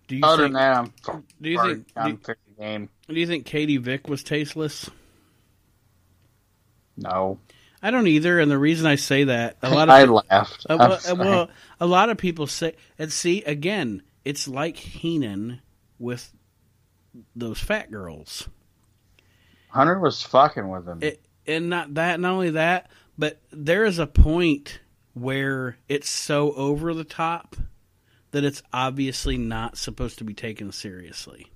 Do you Other think? than that, I'm do you think? I'm Do, game. do you think Katie Vick was tasteless? No, I don't either, and the reason I say that a lot of [LAUGHS] I peop- laughed. uh, well, well, a lot of people say, and see again, it's like Heenan with those fat girls. Hunter was fucking with him. It, and not that, not only that, but there is a point where it's so over the top that it's obviously not supposed to be taken seriously.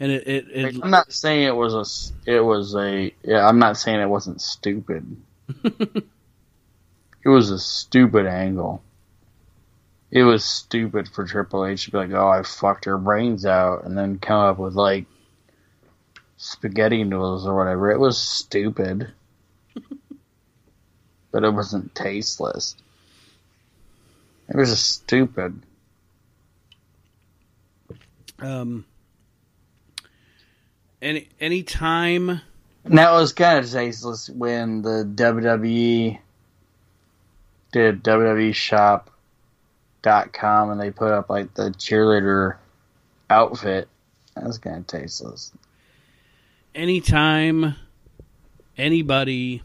And it, it, it I'm not saying it was a. It was a. Yeah, I'm not saying it wasn't stupid. [LAUGHS] it was a stupid angle. It was stupid for Triple H to be like, "Oh, I fucked her brains out," and then come up with like spaghetti noodles or whatever. It was stupid, [LAUGHS] but it wasn't tasteless. It was just stupid. um, any any time Now it was kind of tasteless when the WWE did WWE Shop.com and they put up like the cheerleader outfit. That was kind of tasteless. anytime anybody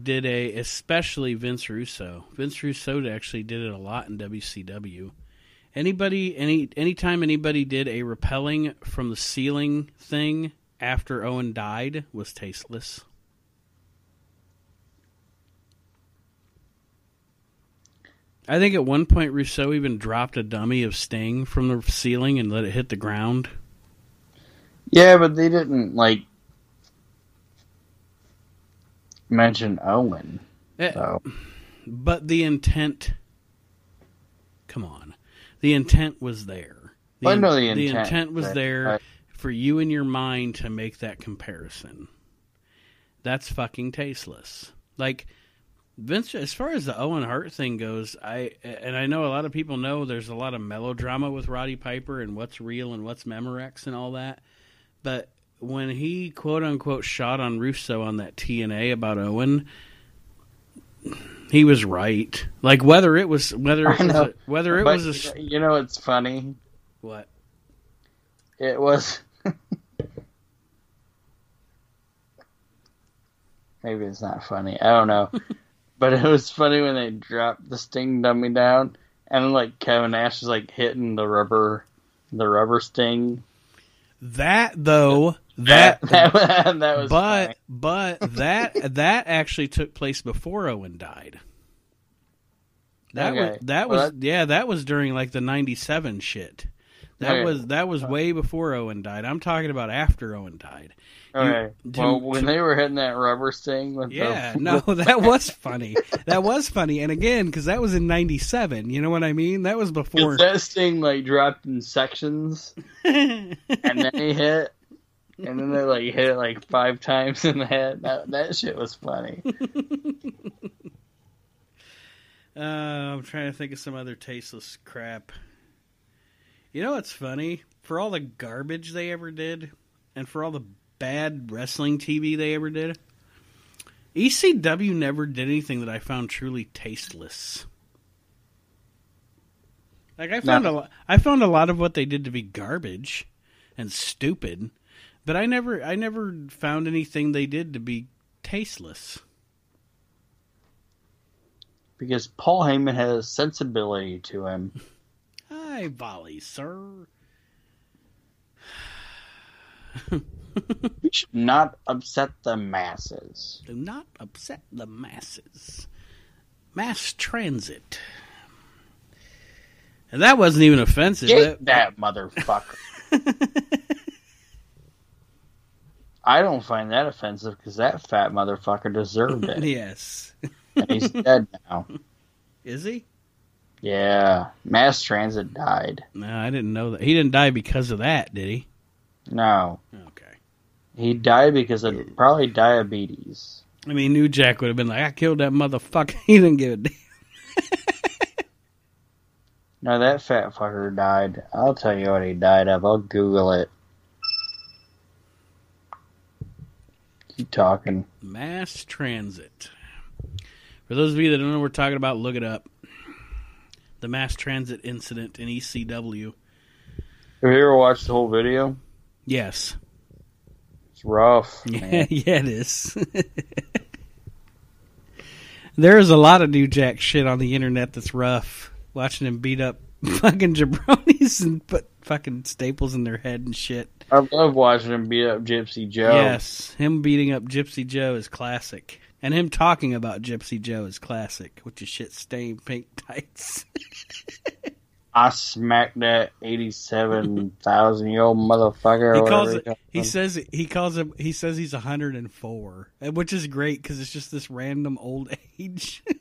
did a especially Vince Russo. Vince Russo actually did it a lot in WCW. Anybody any anytime anybody did a repelling from the ceiling thing after Owen died was tasteless. I think at one point Russo even dropped a dummy of Sting from the ceiling and let it hit the ground. Yeah, but they didn't like mention Owen. Eh, So But the intent, come on, the intent was there. The, I know the the intent, intent was there for you in your mind to make that comparison. That's fucking tasteless. Like Vince, as far as the Owen Hart thing goes, I and I know a lot of people know there's a lot of melodrama with Roddy Piper and what's real and what's Memorex and all that. But when he quote unquote shot on Russo on that TNA about Owen, he was right. Like whether it was whether [LAUGHS] it was a, whether it but was a you know it's funny. what It was [LAUGHS] maybe it's not funny. I don't know. [LAUGHS] but it was funny when they dropped the Sting dummy down and like Kevin Nash is like hitting the rubber the rubber sting. That though, That [LAUGHS] that, that, that was but funny. but that that actually took place before Owen died. That was that Well, was yeah, that was during like the '97 shit. That Okay. was that was way before Owen died. I'm talking about after Owen died. Okay. to- well, when to- they were hitting that rubber sting with Yeah, the no, [LAUGHS] that was funny. That was funny, and again, because that was in '97. You know what I mean? That was [LAUGHS] before. that sting like dropped in sections, and then he hit, and then they like hit it like five times in the head. That that shit was funny. [LAUGHS] Uh, I'm trying to think of some other tasteless crap. You know what's funny? For all the garbage they ever did, and for all the bad wrestling TV they ever did, ECW never did anything that I found truly tasteless. Like I found a lot, I found a lot of what they did to be garbage and stupid, but I never I never found anything they did to be tasteless. Because Paul Heyman has sensibility to him. Hi, volley, sir. We should not upset the masses. Do not upset the masses. Mass transit. And that wasn't even offensive. Get that motherfucker. [LAUGHS] I don't find that offensive because that fat motherfucker deserved it. [LAUGHS] yes. and he's dead now. [LAUGHS] Is he? Yeah, mass transit died. No, I didn't know that. He didn't die because of that, did he? No, Okay. he died because of probably diabetes. I mean, New Jack would have been like, I killed that motherfucker. [LAUGHS] He didn't give a damn. No, that fat fucker died. I'll tell you what he died of. I'll Google it. Keep talking. Mass transit. For those of you that don't know what we're talking about, look it up. The mass transit incident in ECW. Have you ever watched the whole video? Yes. It's rough. [LAUGHS] Yeah, yeah, it is. [LAUGHS] There's a lot of New Jack shit on the internet that's rough. Watching him beat up [LAUGHS] fucking jabronis and put fucking staples in their head and shit. I love watching him beat up Gypsy Joe. Yes, him beating up Gypsy Joe is classic. And him talking about Gypsy Joe is classic, with your shit stained pink [LAUGHS] tights. I smacked that eighty-seven thousand year old motherfucker. he calls it. He says he calls him. He says he's 104, which is great because it's just this random old [LAUGHS] age. [LAUGHS]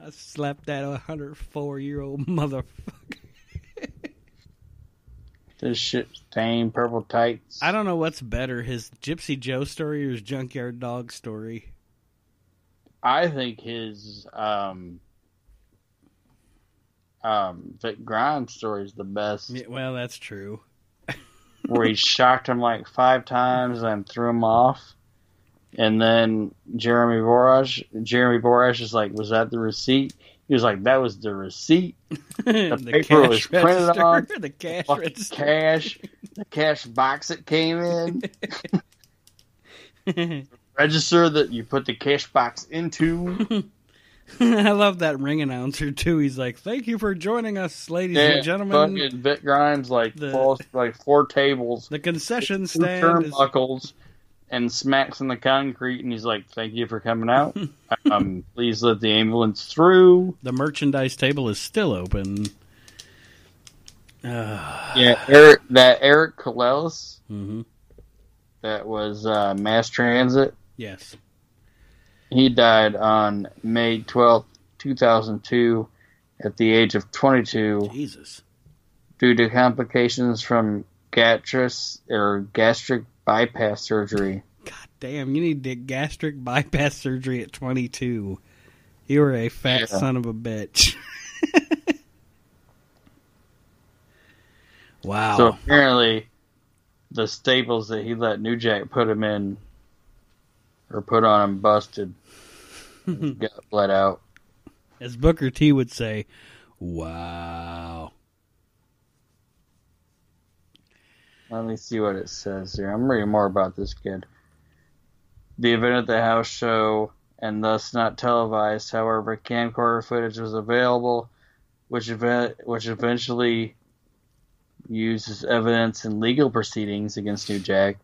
I slapped that 104 year old motherfucker. This shit stained purple tights. I don't know what's better, his Gypsy Joe story or his Junkyard Dog story. I think his um um Vic Grimes story is the best. Yeah, well, that's true. [LAUGHS] where he shocked him like five times and threw him off. And then Jeremy Borash, Jeremy Borash is like, "Was that the receipt?" He was like, "That was the receipt, [LAUGHS] the, paper was printed register, on, [LAUGHS] the cash fucking register. cash, [LAUGHS] the cash box it came in, register that you put the cash box into." I love that ring announcer too. He's like, "Thank you for joining us, ladies Yeah, and gentlemen. fucking Vic Grimes like The- falls like four tables, The concession stand is turnbuckles and smacks in the concrete and he's like thank you for coming out [LAUGHS] um please let the ambulance through the merchandise table is still open." Uh, yeah eric that eric Kulas hmm that was uh mass transit Yes. he died on may 12th 2002 at the age of 22 Jesus. due to complications from gastrus or gastric bypass surgery God damn, you need to gastric bypass surgery at 22. You were a fat Yeah. son of a bitch. [LAUGHS] wow. So apparently, the staples that he let New Jack put him in, or put on him, busted. [LAUGHS] got bled out. As Booker T would say, wow. Let me see what it says here. I'm reading more about this kid. The event at the house show, and thus not televised. However, camcorder footage was available, which event, which eventually used as evidence in legal proceedings against New Jack.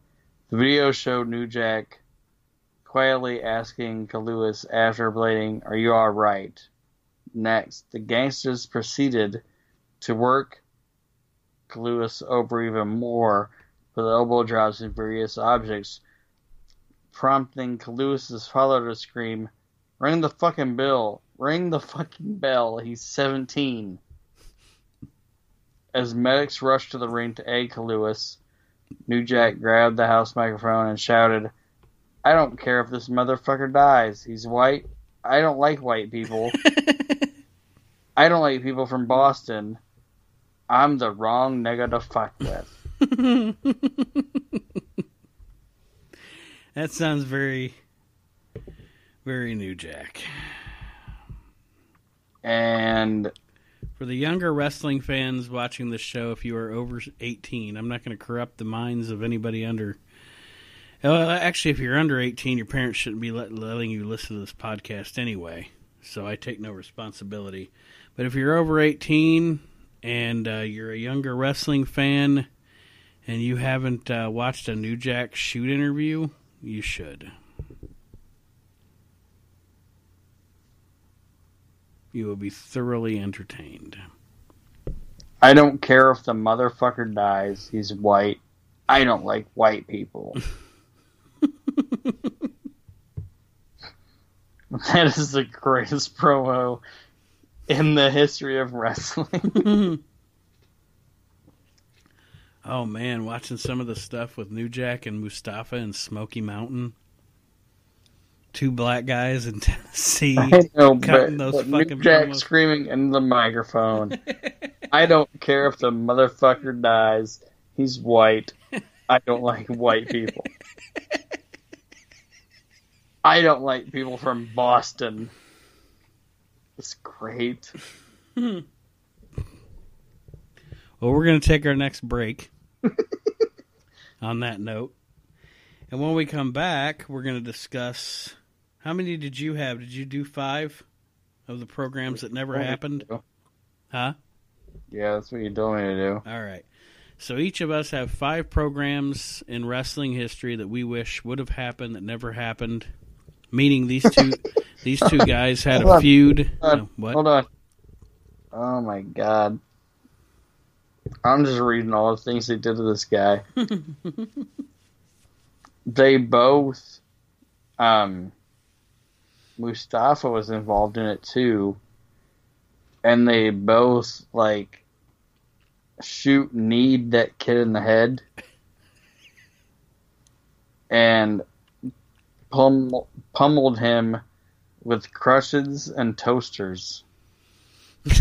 The video showed New Jack quietly asking Lewis after blading, Are you alright? Next, the gangsters proceeded to work Lewis over even more with elbow drops and various objects, prompting Lewis's father to scream, Ring the fucking bell! Ring the fucking bell! He's 17. As medics rushed to the ring to aid Lewis, New Jack grabbed the house microphone and shouted, I don't care if this motherfucker dies. He's white. I don't like white people. [LAUGHS] I don't like people from Boston. I'm the wrong nigga to fuck with. [LAUGHS] That sounds very, very New Jack. And For the younger wrestling fans watching this show, if you are over 18, I'm not going to corrupt the minds of anybody under. Uh, actually, if you're under 18, your parents shouldn't be let, letting you listen to this podcast anyway. So I take no responsibility. But if you're over 18 and uh, you're a younger wrestling fan and you haven't uh, watched a New Jack shoot interview, you should. You will be thoroughly entertained. I don't care if the motherfucker dies. He's white. I don't like white people. [LAUGHS] [LAUGHS] that is the greatest promo in the history of wrestling. [LAUGHS] Oh man, watching some of the stuff with New Jack and Mustafa and Smoky Mountain. Two black guys in [LAUGHS] Tennessee. I know, Cutting but, those but Nick fucking Jack promos. screaming in the microphone. [LAUGHS] I don't care if the motherfucker dies. He's white. I don't like white people. I don't like people from Boston. It's great. [LAUGHS] Well, we're going to take our next break [LAUGHS] on that note. And when we come back, we're going to discuss how many did you have? Did you do five of the programs that never happened? Huh? Yeah, that's what you told me to do. All right. So each of us have five programs in wrestling history that we wish would have happened that never happened. Meaning these two [LAUGHS] these two [LAUGHS] guys had a on. feud. Hold on. No? Hold on. Oh my god. I'm just reading all the things they did to this guy. [LAUGHS] they both um Mustafa was involved in it too. And they both like shoot need that kid in the head and pummel, pummeled him with crushes and toasters. [LAUGHS]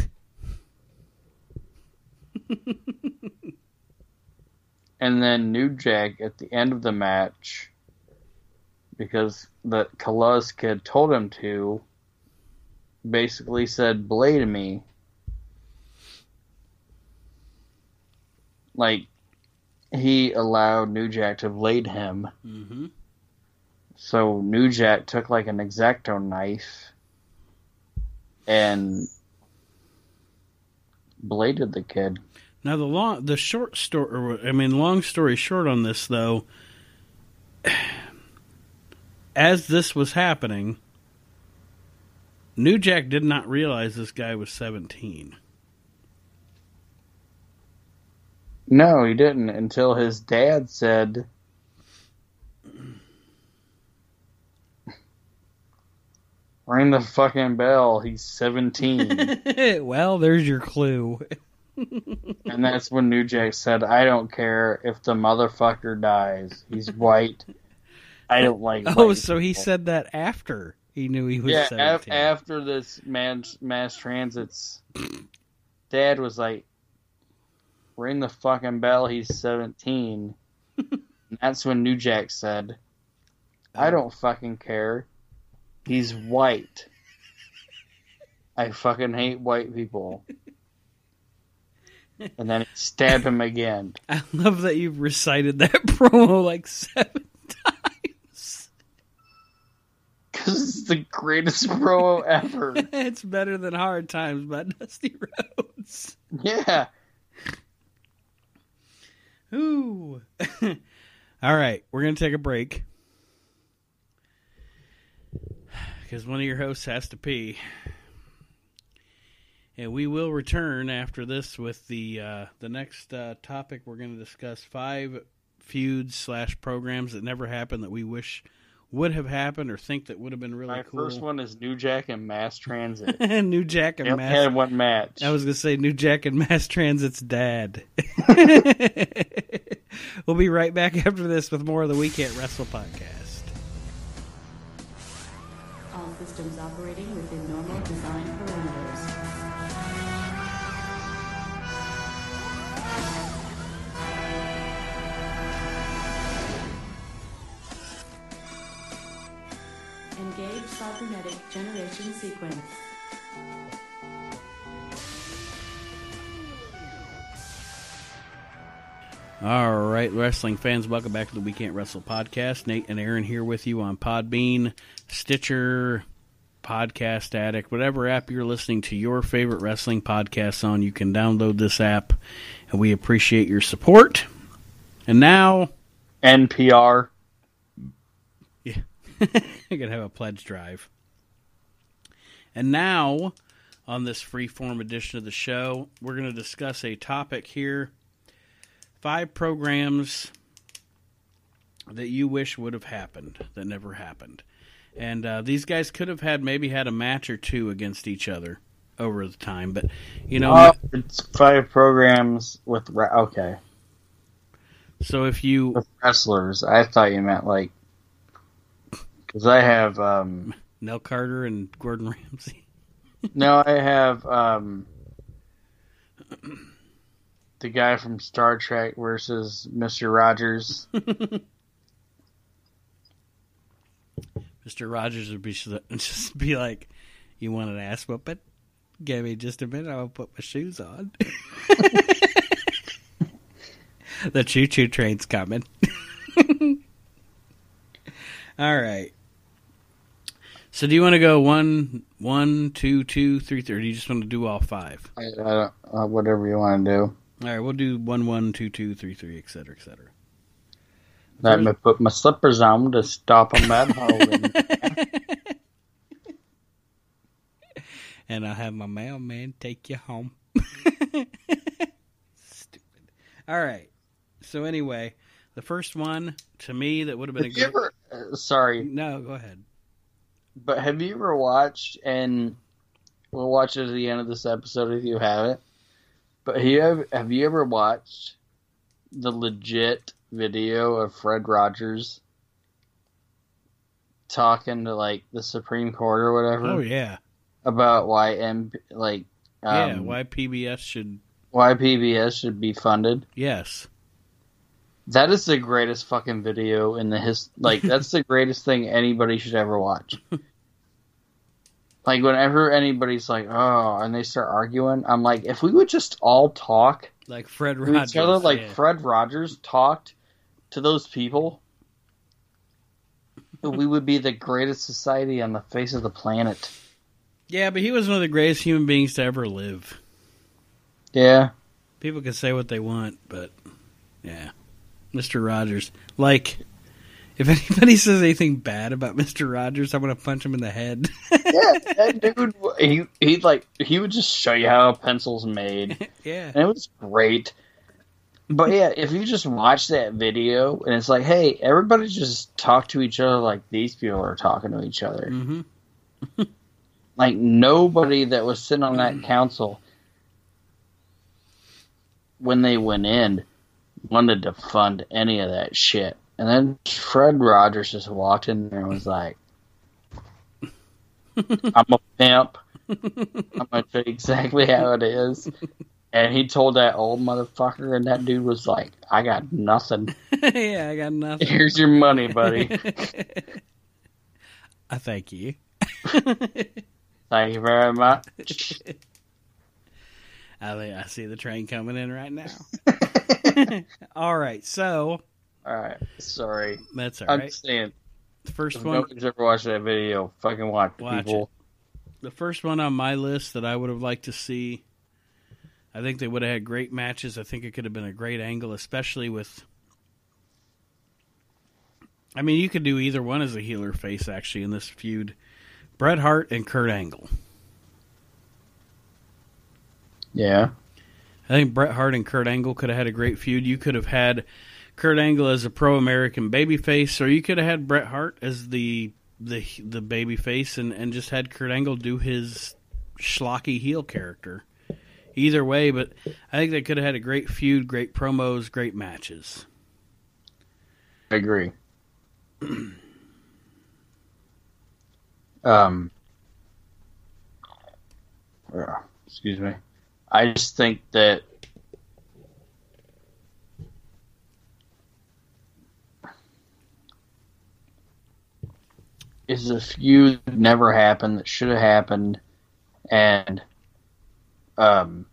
and then New Jack at the end of the match, because the Kulas kid told him to, basically said, Blade me. Like, he allowed New Jack to blade him. Mm-hmm. So New Jack took like an exacto knife and bladed the kid. Now the long, the short story. I mean, long story short on this though. [SIGHS] As this was happening, New Jack did not realize this guy was seventeen. No, he didn't until his dad said, Ring the fucking bell, he's 17. [LAUGHS] well, there's your clue. [LAUGHS] and that's when New Jack said, I don't care if the motherfucker dies. He's white. I don't like [LAUGHS] Oh, so he said that after he knew he was yeah, af- after this mass, mass transits, dad was like, ring the fucking bell, he's 17. and that's when New Jack said, I oh. don't fucking care. He's white. I fucking hate white people. And then stab him again. [LAUGHS] I love that you've recited that [LAUGHS] promo like seven times. Because it's the greatest promo ever. [LAUGHS] it's better than Hard Times by Dusty Rhodes. Yeah. Ooh. All right, we're going to take a break. Because one of your hosts has to pee. And we will return after this with the uh, the next uh, topic. We're going to discuss five feuds slash programs that never happened that we wish would have happened or think that would have been really My cool. first one is New Jack and Mass Transit. [LAUGHS] New Jack and Yep, Mass. had one match. I was gonna say New Jack and Mass Transit's dad. [LAUGHS] [LAUGHS] we'll be right back after this with more of the We Can't Wrestle podcast. Engage generation sequence. All right, wrestling fans, welcome back to the We Can't Wrestle podcast. Nate and Aaron here with you on Podbean, Stitcher, Podcast Addict, whatever app you're listening to your favorite wrestling podcasts on. You can download this app, and we appreciate your support. And now, NPR. [LAUGHS] Going to have a pledge drive. And now, on this free form edition of the show, we're going to discuss a topic here five programs that you wish would have happened that never happened. And uh, these guys could have had maybe had a match or two against each other over the time, but you know, Oh, it's five programs with okay so if you with wrestlers. I thought you meant like because I have um Nell Carter and Gordon Ramsay, [LAUGHS] no, I have um the guy from Star Trek versus Mister Rogers. [LAUGHS] Mr. Rogers would be just be like, "You want an ass whooping? Give me just a minute. I'll put my shoes on." [LAUGHS] the choo choo train's coming. All right. So, do you want to go one, one, two, two, three, three, or do you just want to do all five? I, uh, whatever you want to do. All right, we'll do one, one, two, two, three, three, et cetera, et cetera. Let me put my slippers on to stop them at home. [LAUGHS] and I'll have my mailman take you home. [LAUGHS] Stupid. All right. So anyway, the first one to me that would have been a good. ever, uh, sorry, No, go ahead. But have you ever watched, and we'll watch it at the end of this episode if you haven't, but have you ever, have you ever watched the legit video of Fred Rogers talking to like the Supreme Court or whatever Oh yeah, about why M like um, yeah. Why PBS should? why PBS should be funded? Yes. That is the greatest fucking video in the his like [LAUGHS] that's the greatest thing anybody should ever watch. like whenever anybody's like, "Oh," and they start arguing, I'm like, if we would just all talk Like Fred Rogers. each other like yeah. Fred Rogers talked to those people, [LAUGHS] we would be the greatest society on the face of the planet. Yeah, but he was one of the greatest human beings to ever live. Yeah. People can say what they want, but yeah, Mr. Rogers. Like, if [LAUGHS] anybody says anything bad about Mr. Rogers, I'm gonna punch him in the head. Yeah, that [LAUGHS] dude he he like he would just show you how a pencil's made. [LAUGHS] yeah. and it was great. But yeah, if you just watch that video and it's like, hey, everybody just talk to each other like these people are talking to each other. hmm Like nobody that was sitting on that council when they went in wanted to fund any of that shit. And then Fred Rogers just walked in there and was like, [LAUGHS] I'm a pimp. I'm gonna tell you exactly how it is. And he told that old motherfucker, and that dude was like, I got nothing. [LAUGHS] yeah, I got nothing. Here's your money, buddy. [LAUGHS] I thank you. Thank you very much. I I see the train coming in right now. [LAUGHS] [LAUGHS] all right, so All right, sorry. that's all I'm right. saying, The first if one, nobody's ever watched that video, fucking watch, Watch people. the first one on my list that I would have liked to see I think they would have had great matches. I think it could have been a great angle, especially with. I mean, you could do either one as a healer face actually in this feud. Bret Hart and Kurt Angle. Yeah. I think Bret Hart and Kurt Angle could have had a great feud. You could have had Kurt Angle as a pro American babyface, or you could have had Bret Hart as the the the babyface and, and just had Kurt Angle do his schlocky heel character. Either way, but I think they could have had a great feud, great promos, great matches. I agree. [CLEARS THROAT] um, uh, excuse me. I just think that is a feud that never happened that should have happened, and um.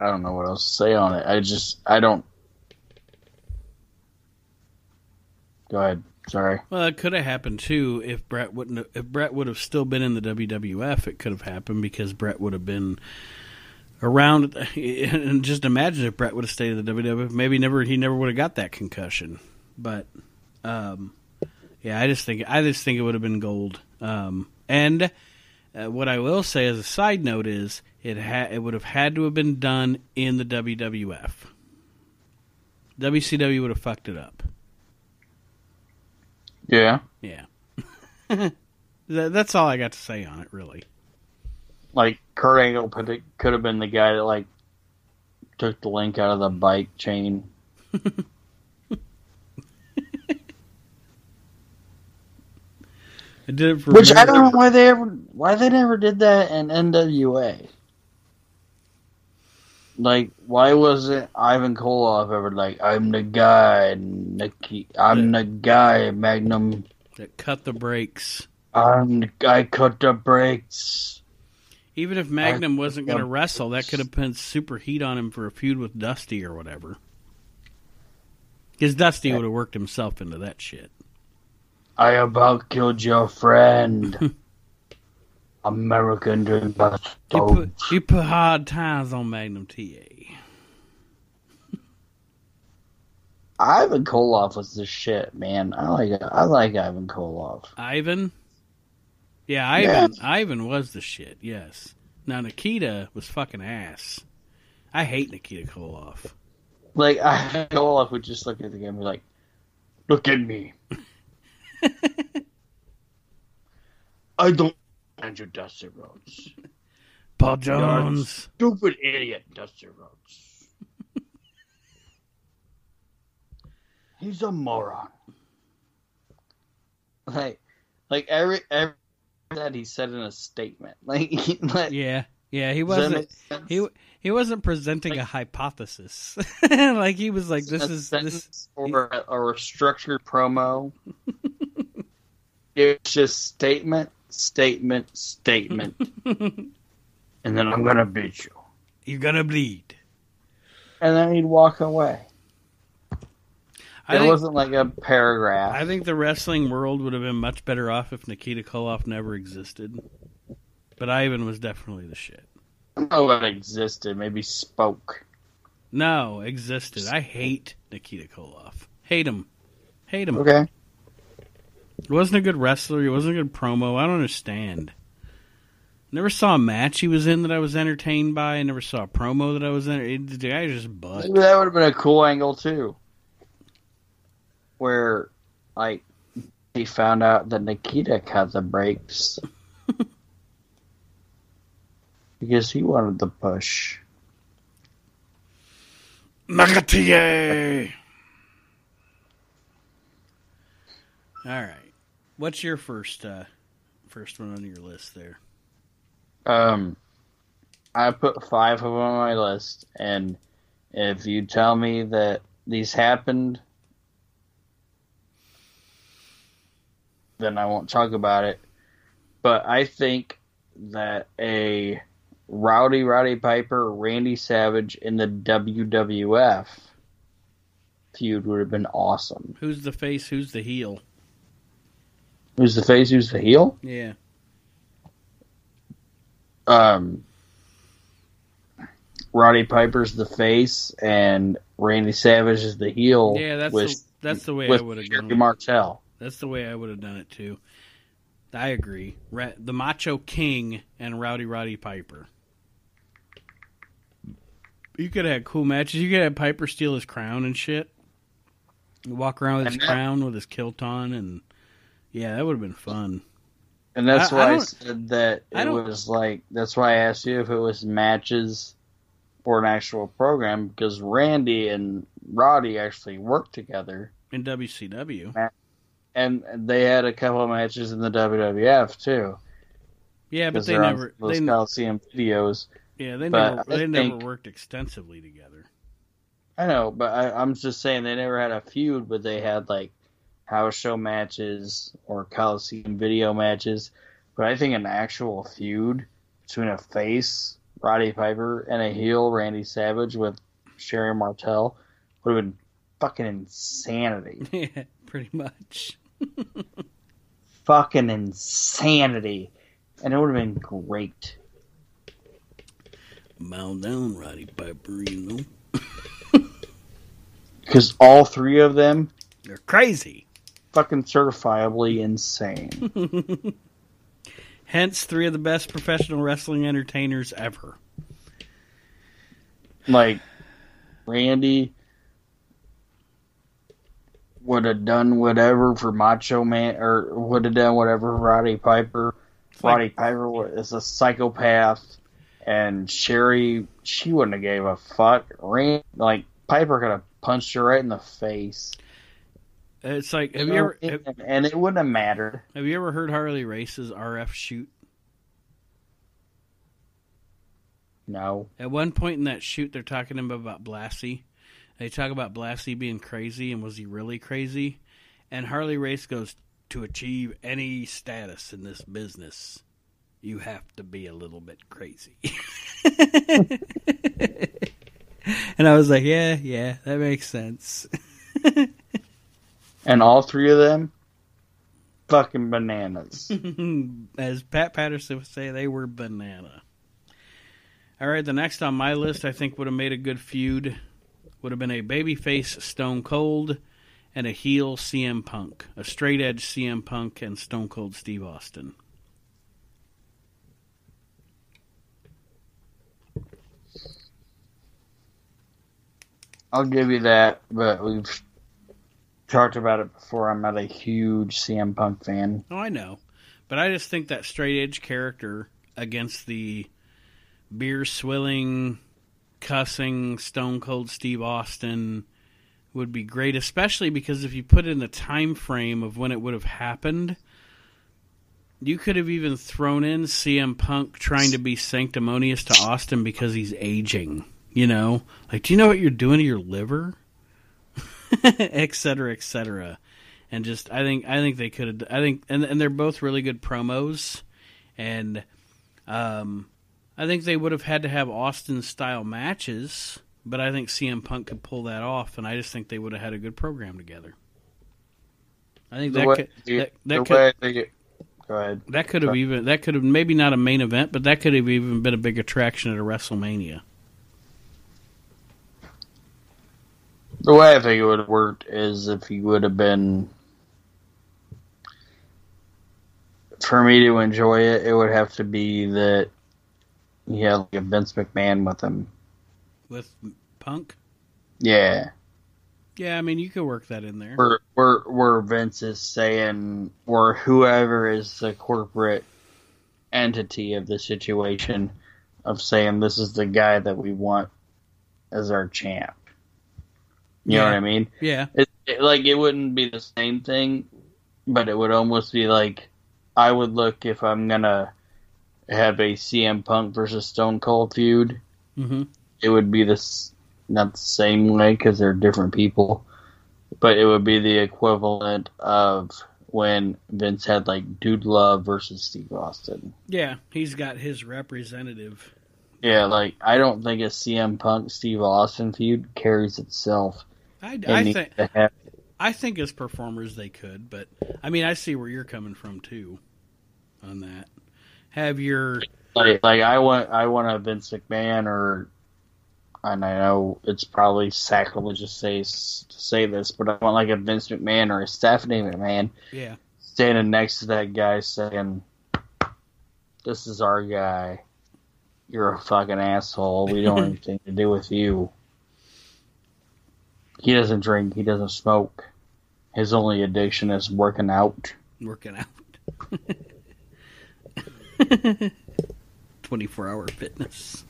I don't know what else to say on it. I just I don't. Go ahead. Sorry. Well, it could have happened too if Bret wouldn't. Have, if Bret would have still been in the WWF, it could have happened because Bret would have been around. [LAUGHS] And just imagine if Bret would have stayed in the WWF, maybe never he never would have got that concussion. But um, yeah, I just think I just think it would have been gold. Um, and uh, what I will say as a side note is it ha- it would have had to have been done in the WWF. WCW would have fucked it up. Yeah. Yeah. [LAUGHS] That- That's all I got to say on it, really. Like Kurt Angle could could have been the guy that like took the link out of the bike chain. [LAUGHS] I did it for Which I don't know why they ever why they never did that in NWA. Like, why wasn't Ivan Koloff ever like, I'm the guy, Nikki, I'm the guy, Magnum, that cut the brakes. I'm the guy, cut the brakes. Even if Magnum wasn't going to wrestle, that could have put super heat on him for a feud with Dusty or whatever. Because Dusty would have worked himself into that shit. I about killed your friend. [LAUGHS] American dream bus. You put, you put hard times on Magnum TA. [LAUGHS] Ivan Koloff was the shit, man. I like I like Ivan Koloff. Ivan? Yeah, Ivan. Ivan was the shit, yes. Now, Nikita was fucking ass. I hate Nikita Koloff. Like [LAUGHS] Ivan Koloff would just look at the game and be like, "Look at me. [LAUGHS] I don't understand you, Dusty Rhodes. Paul Jones. Stupid idiot, Dusty Rhodes. He's a moron." Like, like every every that he said in a statement. [LAUGHS] Like, like Yeah, yeah, he wasn't. He he wasn't presenting a hypothesis. [LAUGHS] like he was like, "This a is this." sentence or a, or a structured promo. [LAUGHS] it's just statement, statement, statement, [LAUGHS] and then I'm gonna beat you, You're gonna bleed. and then he'd walk away. I it think, wasn't like a paragraph. I think the wrestling world would have been much better off if Nikita Koloff never existed. But Ivan was definitely the shit. I don't know what existed. Maybe spoke. No, existed. I hate Nikita Koloff. Hate him. Hate him. Okay. He wasn't a good wrestler. He wasn't a good promo. I don't understand. Never saw a match he was in that I was entertained by. I never saw a promo that I was in. The guy just butt. Maybe that would have been a cool angle too, where like he found out that Nikita cut the brakes [LAUGHS] because he wanted the push. McAtee. All right. What's your first uh first one on your list there? Um, I put five of them on my list, and if you tell me that these happened, then I won't talk about it. But I think that a Rowdy Roddy Piper, Randy Savage in the WWF feud would have been awesome. Who's the face? Who's the heel? Who's the face? Who's the heel? Yeah. um, Roddy Piper's the face and Randy Savage is the heel. Yeah, that's with, the, that's the way I would have done it. Martel. That's the way I would have done it too. I agree. Ra- the Macho King and Rowdy Roddy Piper. You could have had cool matches. You could have Piper steal his crown and shit. Walk around with his crown with his kilt on, and yeah, that would have been fun. And that's I- I why I, don't- said that it was like that's why I asked you if it was matches or an actual program because Randy and Roddy actually worked together In WCW, and they had a couple of matches in the WWF too. yeah, but they never, those they, Coliseum videos. yeah, they but never, I they never think- worked extensively together. I know, but I, I'm just saying they never had a feud, but they had like house show matches or Coliseum video matches. But I think an actual feud between a face, Roddy Piper, and a heel, Randy Savage, with Sherri Martel would have been fucking insanity. [LAUGHS] Yeah, pretty much. [LAUGHS] fucking insanity. And it would have been great. Bow down, Roddy Piper. You know [LAUGHS] Because all three of them, they're crazy. Fucking certifiably insane. [LAUGHS] Hence, three of the best professional wrestling entertainers ever. like Randy would have done whatever for Macho Man, or would have done whatever for Roddy Piper. like- Roddy Piper wa- is a psychopath, and Sherri, she wouldn't have gave a fuck. Rand, like Piper could have punched her right in the face. It's like, have you ever have, and, and it wouldn't have mattered. have you ever heard Harley Race's RF shoot? No, At one point in that shoot, they're talking about Blassie. They talk about Blassie being crazy, and was he really crazy? And Harley Race goes, "To achieve any status in this business, you have to be a little bit crazy." [LAUGHS] and I was like, "Yeah, yeah, that makes sense." [LAUGHS] and all three of them, fucking bananas. [LAUGHS] As Pat Patterson would say, they were banana. All right, the next on my list, I think, would have made a good feud. Would have been a babyface Stone Cold and a heel CM Punk. A straight edge CM Punk and Stone Cold Steve Austin. I'll give you that, but we've talked about it before. I'm not a huge CM Punk fan. Oh, I know. But I just think that straight edge character against the beer swilling, cussing Stone Cold Steve Austin would be great, especially because if you put in the time frame of when it would have happened, you could have even thrown in CM Punk trying to be sanctimonious to Austin because he's aging. You know, like, do you know what you're doing to your liver? [LAUGHS] et cetera, et cetera. And just, I think, I think they could have. I think, and and they're both really good promos, and um, I think they would have had to have Austin style matches, but I think CM Punk could pull that off, and I just think they would have had a good program together. I think The that way, could the, that, that could they go ahead. that could have even that could have maybe not a main event, but that could have even been a big attraction at a WrestleMania. The way I think it would have worked is if he would have been. For me to enjoy it, it would have to be that he had like a Vince McMahon with him. with Punk. Yeah, Yeah, I mean you could work that in there. where where where Vince is saying, or whoever is the corporate entity of the situation, of saying this is the guy that we want as our champ. You know what I mean? Yeah, It, it, like it wouldn't be the same thing, but it would almost be like I would look if I'm gonna have a CM Punk versus Stone Cold feud. hmm It would be this not the same way because they're different people, but it would be the equivalent of when Vince had like Dude Love versus Steve Austin. yeah, he's got his representative. Yeah, like I don't think a CM Punk Steve Austin feud carries itself. I, I think I think as performers they could, but I mean I see where you're coming from too on that. Have your like like I want I want a Vince McMahon or and I know it's probably sacrilegious to say to say this, but I want like a Vince McMahon or a Stephanie McMahon Yeah. standing next to that guy saying, "This is our guy. You're a fucking asshole. We don't [LAUGHS] have anything to do with you." He doesn't drink. He doesn't smoke. His only addiction is working out. Working out. [LAUGHS] 24 hour fitness.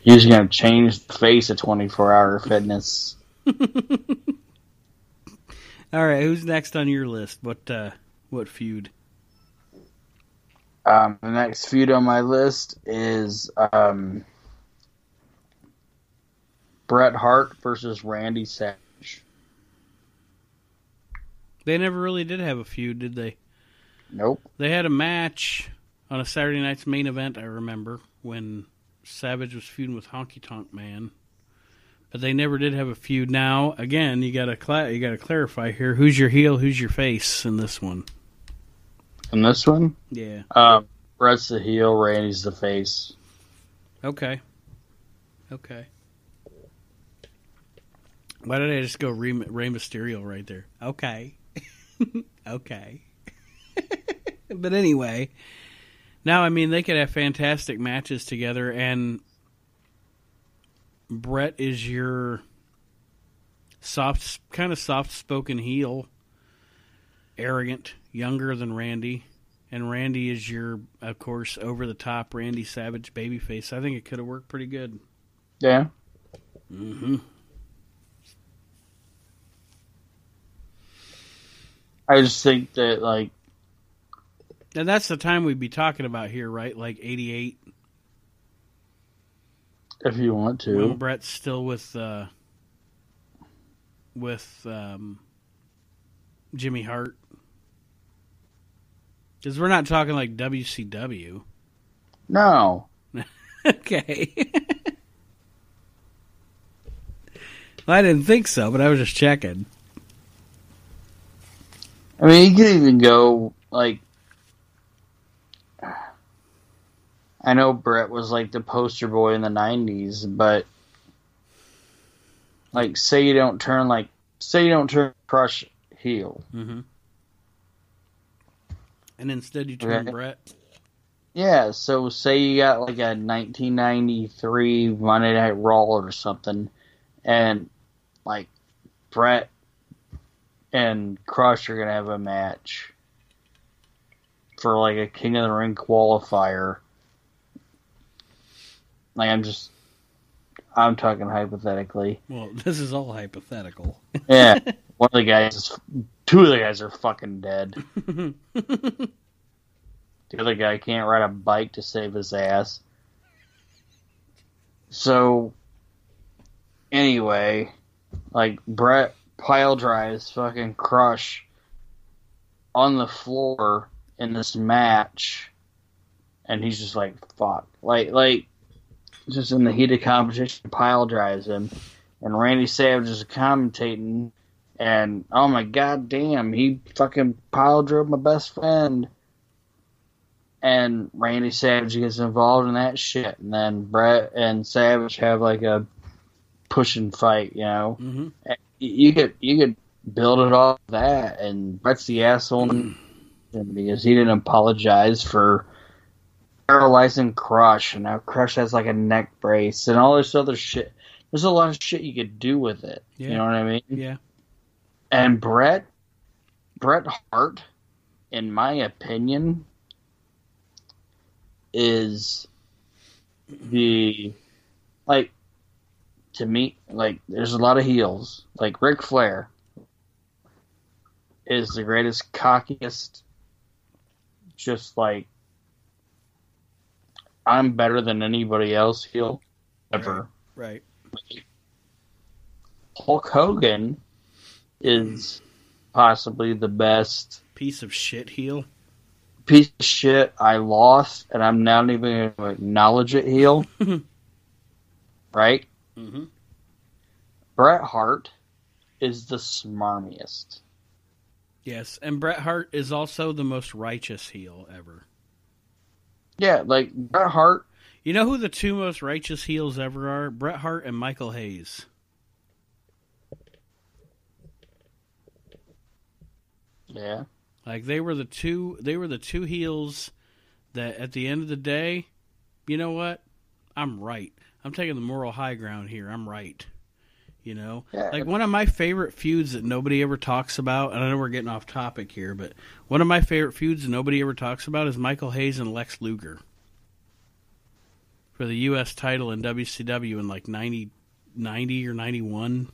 He's gonna change the face of 24 hour fitness. [LAUGHS] All right, who's next on your list? What uh what feud? Um, the next feud on my list is um, Bret Hart versus Randy Savage. They never really did have a feud, did they? Nope. They had a match on a Saturday night's main event, I remember, when Savage was feuding with Honky Tonk Man. But they never did have a feud. Now, again, you got to cla- you got to clarify here: who's your heel, who's your face in this one? In this one, Yeah. um, Bret's the heel, Randy's the face. Okay. Okay. Why did I just go Rey, Rey Mysterio right there? Okay. [LAUGHS] okay. [LAUGHS] but anyway, now I mean they could have fantastic matches together, and Bret is your soft, kind of soft-spoken heel, arrogant, younger than Randy, and Randy is your, of course, over-the-top Randy Savage babyface. I think it could have worked pretty good. Yeah. Mm-hmm. I just think that like And that's the time we'd be talking about here, right? Like '88, if you want when to, Bret's still with uh, with um, Jimmy Hart. Because we're not talking like WCW. no. [LAUGHS] okay. [LAUGHS] well, I didn't think so, but I was just checking. I mean, you could even go like. I know Bret was like the poster boy in the '90s, but like, say you don't turn like, say you don't turn Crush heel. Mm-hmm. And instead, you turn Okay. Bret. Yeah, so say you got like a 1993 Monday Night Raw or something, and like Bret and Crush are gonna have a match for like a King of the Ring qualifier. Like I'm just, I'm talking hypothetically. Well, [LAUGHS] this is all hypothetical. Yeah, [LAUGHS] one of the guys, is, two of the guys are fucking dead. [LAUGHS] The other guy can't ride a bike to save his ass. So, anyway, like Bret pile drives fucking Crush on the floor in this match, and he's just like, "Fuck!" Like, like, just in the heat of competition, pile drives him, and Randy Savage is commentating, and oh my god, damn, he fucking pile drove my best friend. And Randy Savage gets involved in that shit, and then Bret and Savage have like a pushing fight, you know. hmm You could you could build it off that, and Bret's the asshole because he didn't apologize for paralyzing Crush, and now Crush has like a neck brace and all this other shit. There's a lot of shit you could do with it. Yeah. You know what I mean? Yeah. And Brett, Bret Hart, in my opinion, is the like to me like there's a lot of heels like Ric Flair is the greatest cockiest just like I'm better than anybody else heel ever. Right. Hulk Hogan is possibly the best Piece of shit heel. piece of shit I lost, and I'm not even going to acknowledge it. Heel, [LAUGHS] right? Mm-hmm. Bret Hart is the smarmiest. Yes, and Bret Hart is also the most righteous heel ever. Yeah, like Bret Hart. You know who the two most righteous heels ever are? Bret Hart and Michael Hayes. Yeah. Like they were the two they were the two heels that at the end of the day, you know what? I'm right. I'm taking the moral high ground here. I'm right. You know? Yeah. Like one of my favorite feuds that nobody ever talks about, and I know we're getting off topic here, but one of my favorite feuds that nobody ever talks about is Michael Hayes and Lex Luger. For the US title in WCW in like 90, 90 or 91.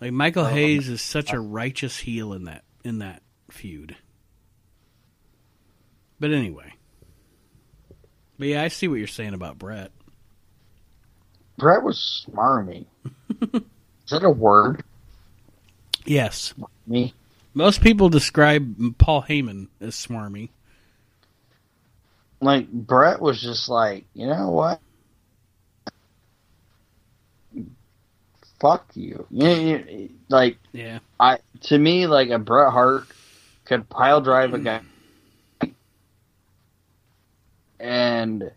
Like Michael um, Hayes is such a righteous heel in that in that feud. But anyway. But yeah, I see what you're saying about Bret. Bret was smarmy. Is that a word? Yes. Me? Most people describe Paul Heyman as smarmy. Like Bret was just like, you know what? Fuck you. You, you- like Yeah. I to me like a Bret Hart could pile drive a guy and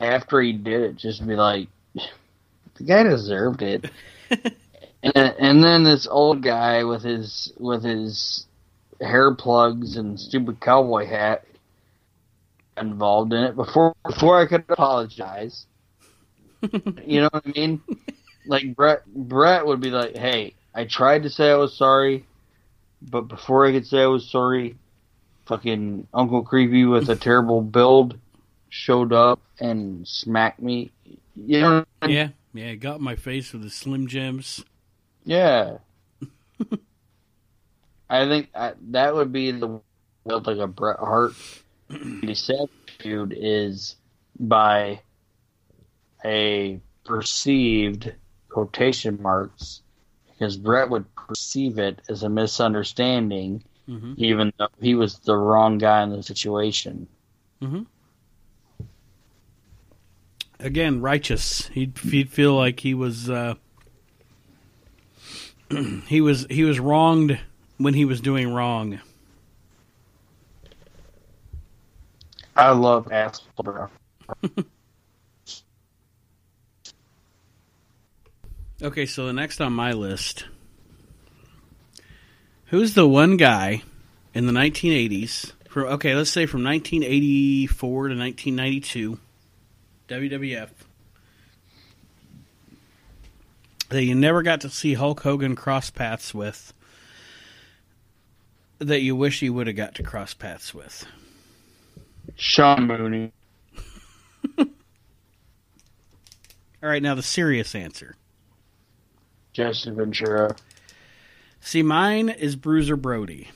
after he did it just be like the guy deserved it. [LAUGHS] and, and then this old guy with his with his hair plugs and stupid cowboy hat involved in it before before I could apologize. [LAUGHS] you know what I mean? Like Bret Bret would be like, "Hey, I tried to say I was sorry, but before I could say I was sorry, fucking Uncle Creepy with a terrible build showed up and smacked me." You know I mean? Yeah. Yeah, got in my face with the Slim Jims. Yeah. [LAUGHS] I think I, that would be the what like a Bret Hart. feud is by a perceived quotation marks because Bret would perceive it as a misunderstanding, Mhm. even though he was the wrong guy in the situation. Again, righteous. He'd, he'd feel like he was uh, [CLEARS THROAT] he was he was wronged when he was doing wrong. I love asshole Bret. [LAUGHS] Okay, so the next on my list. Who's the one guy in the 1980s? For okay, let's say from 1984 to 1992, WWF. That you never got to see Hulk Hogan cross paths with. That you wish you would have got to cross paths with. Sean Mooney. [LAUGHS] All right, now the serious answer. Jesse Ventura. See, mine is Bruiser Brody.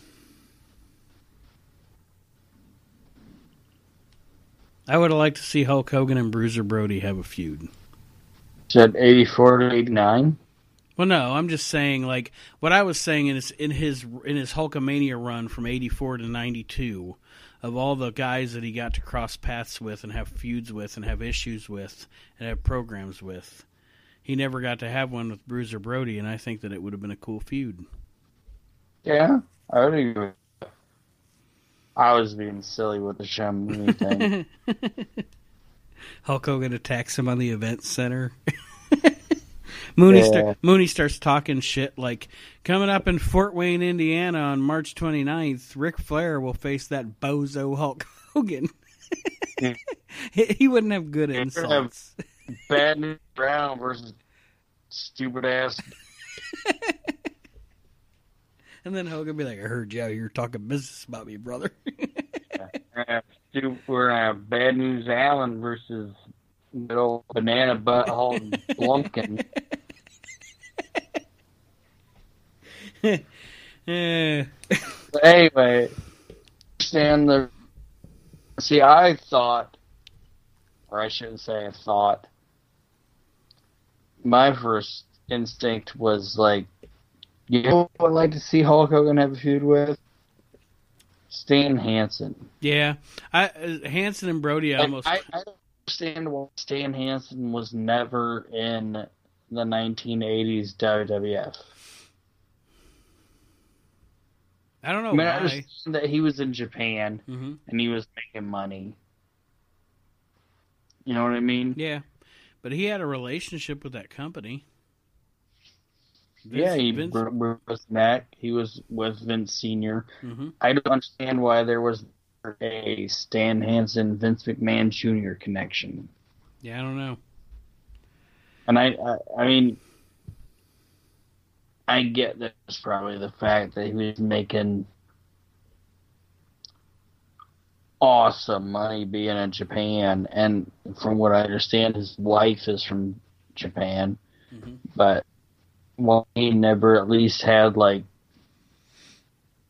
I would have liked to see Hulk Hogan and Bruiser Brody have a feud. Said 84 to 89. Well, no, I'm just saying, like what I was saying is in his in his Hulkamania run from '84 to '92, of all the guys that he got to cross paths with and have feuds with and have issues with and have programs with, he never got to have one with Bruiser Brody, and I think that it would have been a cool feud. Yeah, I would agree. I was being silly with the Sean [LAUGHS] thing. Hulk Hogan attacks him on the event center. [LAUGHS] Mooney, Yeah. sta- Mooney starts talking shit like, coming up in Fort Wayne, Indiana on March 29th, Ric Flair will face that bozo Hulk [LAUGHS] Hogan. he, he wouldn't have good insults. Bad News Brown versus stupid ass. And then Hogan be like, I heard you out here talking business about me, brother. [LAUGHS] Uh, We're uh, Bad News Allen versus little banana butthole Blumpkin. [LAUGHS] But anyway, understand the. See, I thought, or I shouldn't say I thought. My first instinct was like, you know who I'd like to see Hulk Hogan have a feud with? Stan Hansen. yeah. I, uh, Hansen and Brody Like, almost. I, I don't understand why Stan Hansen was never in the 1980s WWF. I don't know I mean, I understand that he was in Japan hmm and he was making money. You know what I mean? Yeah, but he had a relationship with that company. Yeah, he Vince, Vince, was Mac. He was with Vince Senior. hmm I don't understand why there was a Stan Hansen Vince McMahon Jr. connection. Yeah, I don't know. And I, I, I mean, I get that it's probably the fact that he was making awesome money being in Japan, and from what I understand, his wife is from Japan. Mhm. But well, he never at least had like,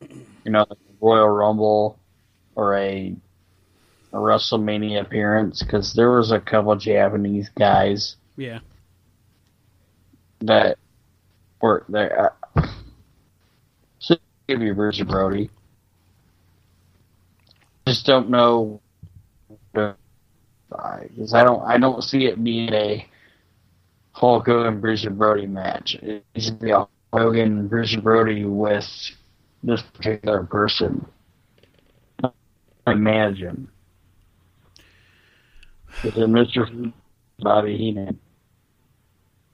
you know, a Royal Rumble or a a WrestleMania appearance because there was a couple Japanese guys Yeah, that were there. So give you Bruiser Brody. Just don't know because I don't I don't see it being a Hulk Hogan Bruiser Brody match. It needs to be a Hogan Bruiser Brody with this particular person. Imagine. manage him. With Mr. Bobby Heenan.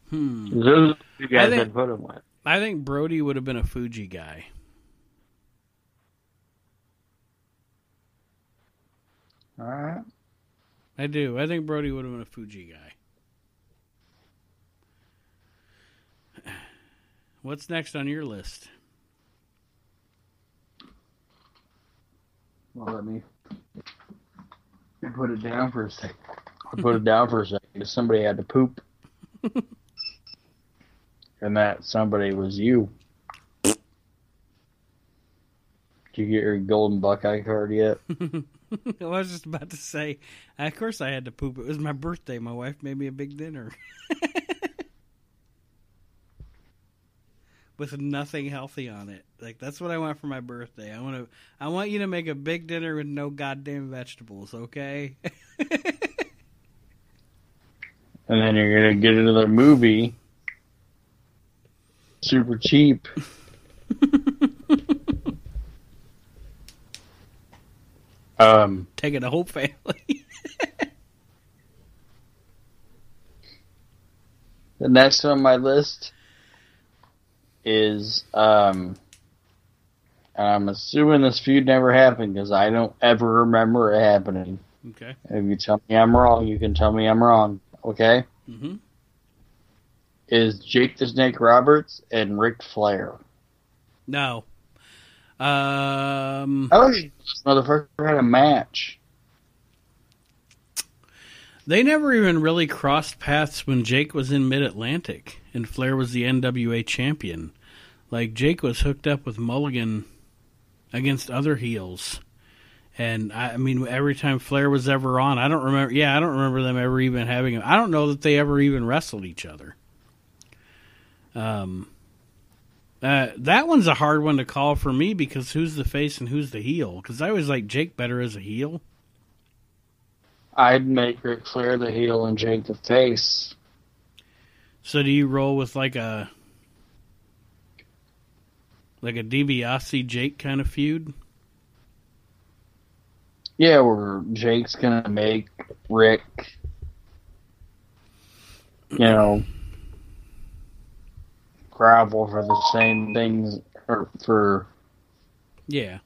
hmm. Those are the guys think- I'd put him with. I think Brody would have been a Fuji guy. All right. I do. I think Brody would have been a Fuji guy. What's next on your list? Well, let me put it down for a second. I put it down for a second because somebody had to poop. and that somebody was you. Did you get your golden Buckeye card yet? [LAUGHS] I was just about to say, of course I had to poop. It was my birthday. My wife made me a big dinner. [LAUGHS] With nothing healthy on it. Like that's what I want for my birthday. I want to I want you to make a big dinner with no goddamn vegetables, okay? [LAUGHS] And then you're gonna get another movie, super cheap. [LAUGHS] um, Taking the whole family. [LAUGHS] The next one on my list is um and I'm assuming this feud never happened because I don't ever remember it happening. okay. If you tell me I'm wrong, you can tell me I'm wrong. Okay? Mm-hmm. Is Jake the Snake Roberts and Ric Flair? No. Um Oh, this motherfucker had a match. They never even really crossed paths when Jake was in Mid Atlantic and Flair was the NWA champion. Like Jake was hooked up with Mulligan against other heels. And I, I mean, every time Flair was ever on, I don't remember. Yeah, I don't remember them ever even having. I don't know that they ever even wrestled each other. Um, uh, that one's a hard one to call for me because who's the face and who's the heel? Because I always like Jake better as a heel. I'd make Ric Flair the heel and Jake the face. So do you roll with like a like a DiBiase Jake kind of feud? Yeah, where Jake's gonna make Rick, you know, grovel for the same things, or for Yeah,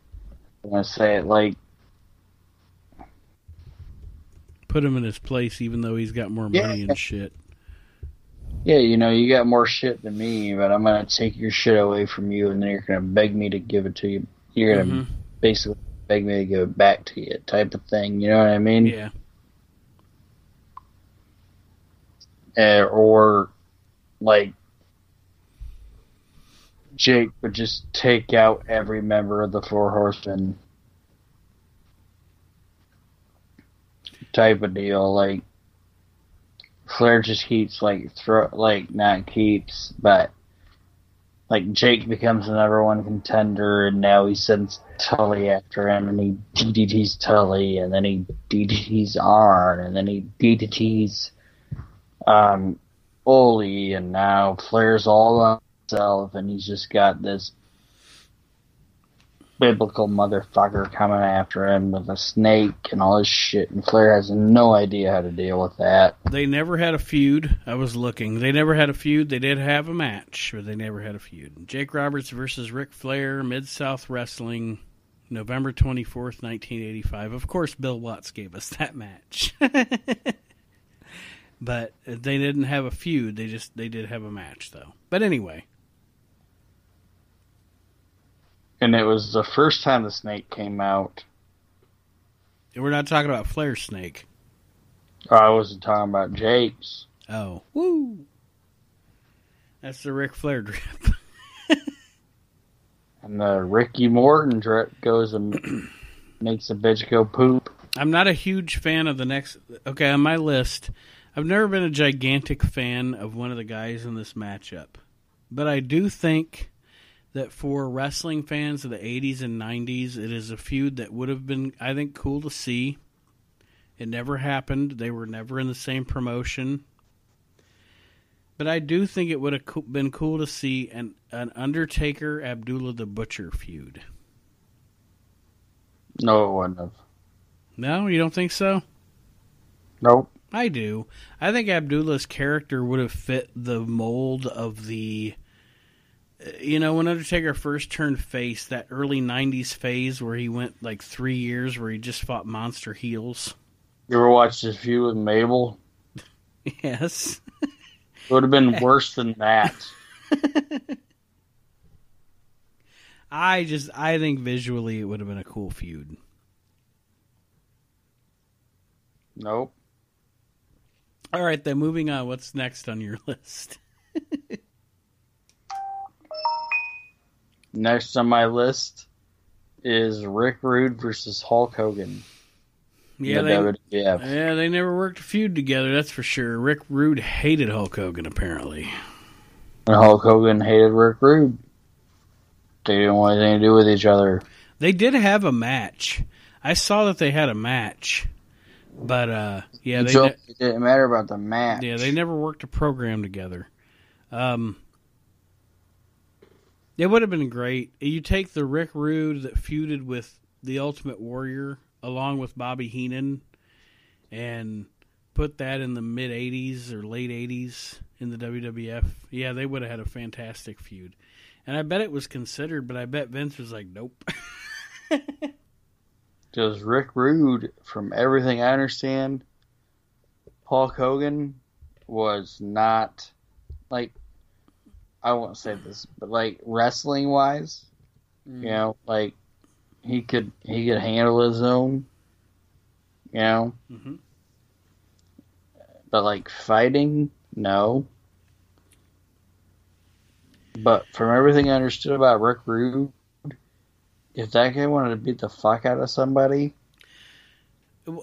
I'm gonna say it like put him in his place, even though he's got more money Yeah. and shit. Yeah, you know, you got more shit than me, but I'm gonna take your shit away from you, and then you're gonna beg me to give it to you. You're gonna Mhm. basically beg me to give it back to you, type of thing. You know what I mean? Yeah, Uh, or like Jake would just take out every member of the Four Horsemen, type of deal. Like Flair just keeps like throw like not keeps, but like Jake becomes the number one contender, and now he sends Tully after him, and he DDT's Tully, and then he DDT's Arn, and then he DDT's um, Ole, and now Flair's all on himself, and he's just got this biblical motherfucker coming after him with a snake and all this shit, and Flair has no idea how to deal with that. They never had a feud. I was looking. They never had a feud. They did have a match, but they never had a feud. Jake Roberts versus Ric Flair, Mid South Wrestling, November 24th, 1985. Of course, Bill Watts gave us that match. [LAUGHS] but they didn't have a feud. They just they did have a match though. But anyway, And it was the first time the snake came out. we're not talking about Flair Snake. Oh, I wasn't talking about Jake's. Oh, woo! That's the Ric Flair drip. [LAUGHS] And the Ricky Morton drip goes and [CLEARS THROAT] makes a bitch go poop. I'm not a huge fan of the next. Okay, on my list, I've never been a gigantic fan of one of the guys in this matchup, but I do think that for wrestling fans of the 80s and 90s, it is a feud that would have been, I think, cool to see. It never happened. They were never in the same promotion. But I do think it would have co- been cool to see an, an Undertaker Abdullah the Butcher feud. No, it wouldn't have. No, you don't think so? Nope. I do. I think Abdullah's character would have fit the mold of the. You know, when Undertaker first turned face, that early 90s phase where he went like three years where he just fought monster heels. You ever watched this feud with Mabel? [LAUGHS] Yes. It would have been [LAUGHS] worse than that. [LAUGHS] I just, I think visually it would have been a cool feud. Nope. All right, then moving on. What's next on your list? Next on my list is Rick Rude versus Hulk Hogan. Yeah, the they, WWF. yeah, they never worked a feud together, that's for sure. Rick Rude hated Hulk Hogan, apparently. And Hulk Hogan hated Rick Rude. They didn't want anything to do with each other. They did have a match. I saw that they had a match, but uh, yeah, they ne- it didn't matter about the match. yeah they never worked a program together. Um, it would have been great. You take the Rick Rude that feuded with the Ultimate Warrior along with Bobby Heenan, and put that in the mid '80s or late '80s in the WWF. Yeah, they would have had a fantastic feud. And I bet it was considered, but I bet Vince was like, "Nope." [LAUGHS] Because Rick Rude, from everything I understand, Hulk Hogan was not like I won't say this, but like wrestling wise, you know, like he could he could handle his own, you know, Mhm. but like fighting, no. But from everything I understood about Rick Rude, if that guy wanted to beat the fuck out of somebody,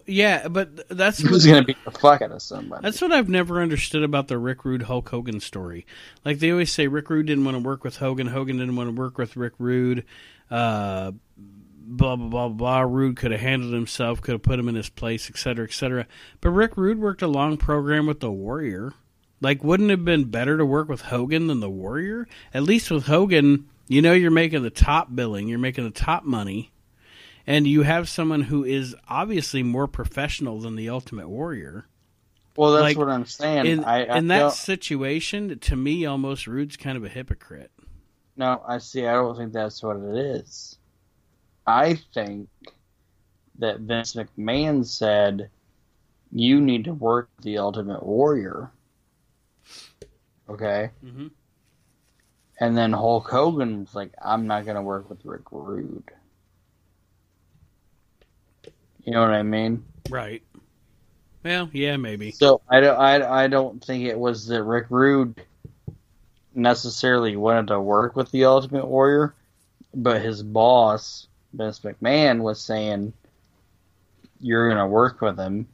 Yeah, but that's was what, gonna beat the fuck out of somebody. that's what I've never understood about the Rick Rude Hulk Hogan story. Like they always say, Rick Rude didn't want to work with Hogan. Hogan didn't want to work with Rick Rude. Uh, blah blah blah blah. Rude could have handled himself, could have put him in his place, etc. etc. But Rick Rude worked a long program with the Warrior. Like, wouldn't it have been better to work with Hogan than the Warrior? At least with Hogan, you know you're making the top billing, you're making the top money, and you have someone who is obviously more professional than the Ultimate Warrior. Well, that's Like, what I'm saying. In, I, I in that situation, to me, almost Rude's kind of a hypocrite. no, I see. I don't think that's what it is. I think that Vince McMahon said, "You need to work the Ultimate Warrior." Okay, Mhm. and then Hulk Hogan was like, "I'm not going to work with Rick Rude." You know what I mean? Right. Well, yeah, maybe. So I don't, I, I don't think it was that Rick Rude necessarily wanted to work with the Ultimate Warrior, but his boss, Vince McMahon, was saying, You're going to work with him.